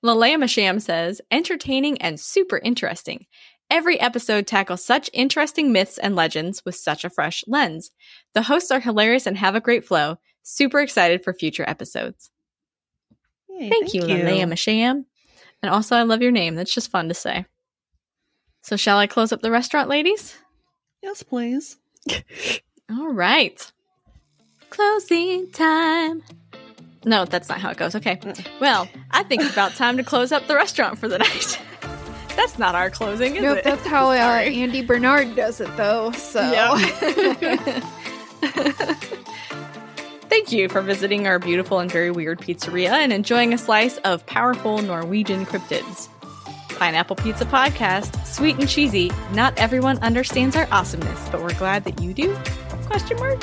Lalamasham says, entertaining and super interesting. Every episode tackles such interesting myths and legends with such a fresh lens. The hosts are hilarious and have a great flow. Super excited for future episodes. Yay, Thank, you, Lalamasham. And also, I love your name. That's just fun to say. So, shall I close up the restaurant, ladies? Yes, please. All right. Closing time. No, that's not how it goes. Okay. Well, I think it's about time to close up the restaurant for the night. that's not our closing, is Nope, it? that's how uh, Sorry. Andy Bernard does it, though. So, Yep. Thank you for visiting our beautiful and very weird pizzeria and enjoying a slice of powerful Norwegian cryptids. Pineapple Pizza Podcast, sweet and cheesy. Not everyone understands our awesomeness, but we're glad that you do. Question mark?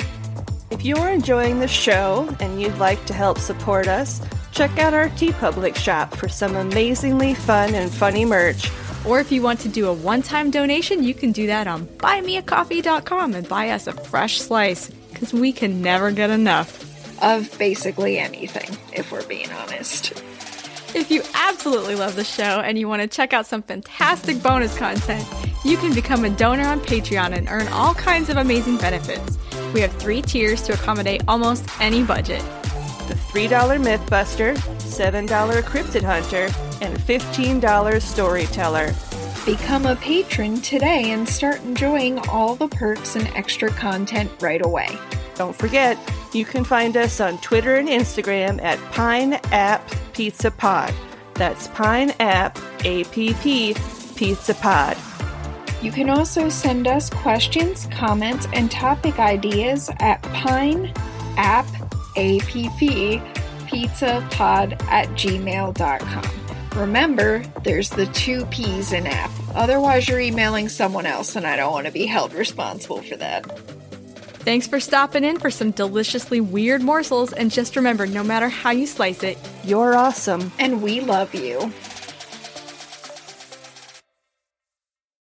If you're enjoying the show and you'd like to help support us, check out our TeePublic shop for some amazingly fun and funny merch. Or if you want to do a one-time donation, you can do that on buymeacoffee.com and buy us a fresh slice because we can never get enough. of basically anything, if we're being honest. If you absolutely love the show and you want to check out some fantastic bonus content, you can become a donor on Patreon and earn all kinds of amazing benefits. We have three tiers to accommodate almost any budget. The $3 Mythbuster, $7 Cryptid Hunter, and $15 Storyteller. Become a patron today and start enjoying all the perks and extra content right away. Don't forget, you can find us on Twitter and Instagram at Pine App Pizza Pod. That's Pine App APP Pizza Pod. You can also send us questions, comments, and topic ideas at Pine App APP Pizza Pod at gmail.com. Remember, there's the two P's in app. Otherwise, you're emailing someone else, and I don't want to be held responsible for that. Thanks for stopping in for some deliciously weird morsels, and just remember no matter how you slice it, You're awesome. And we love you.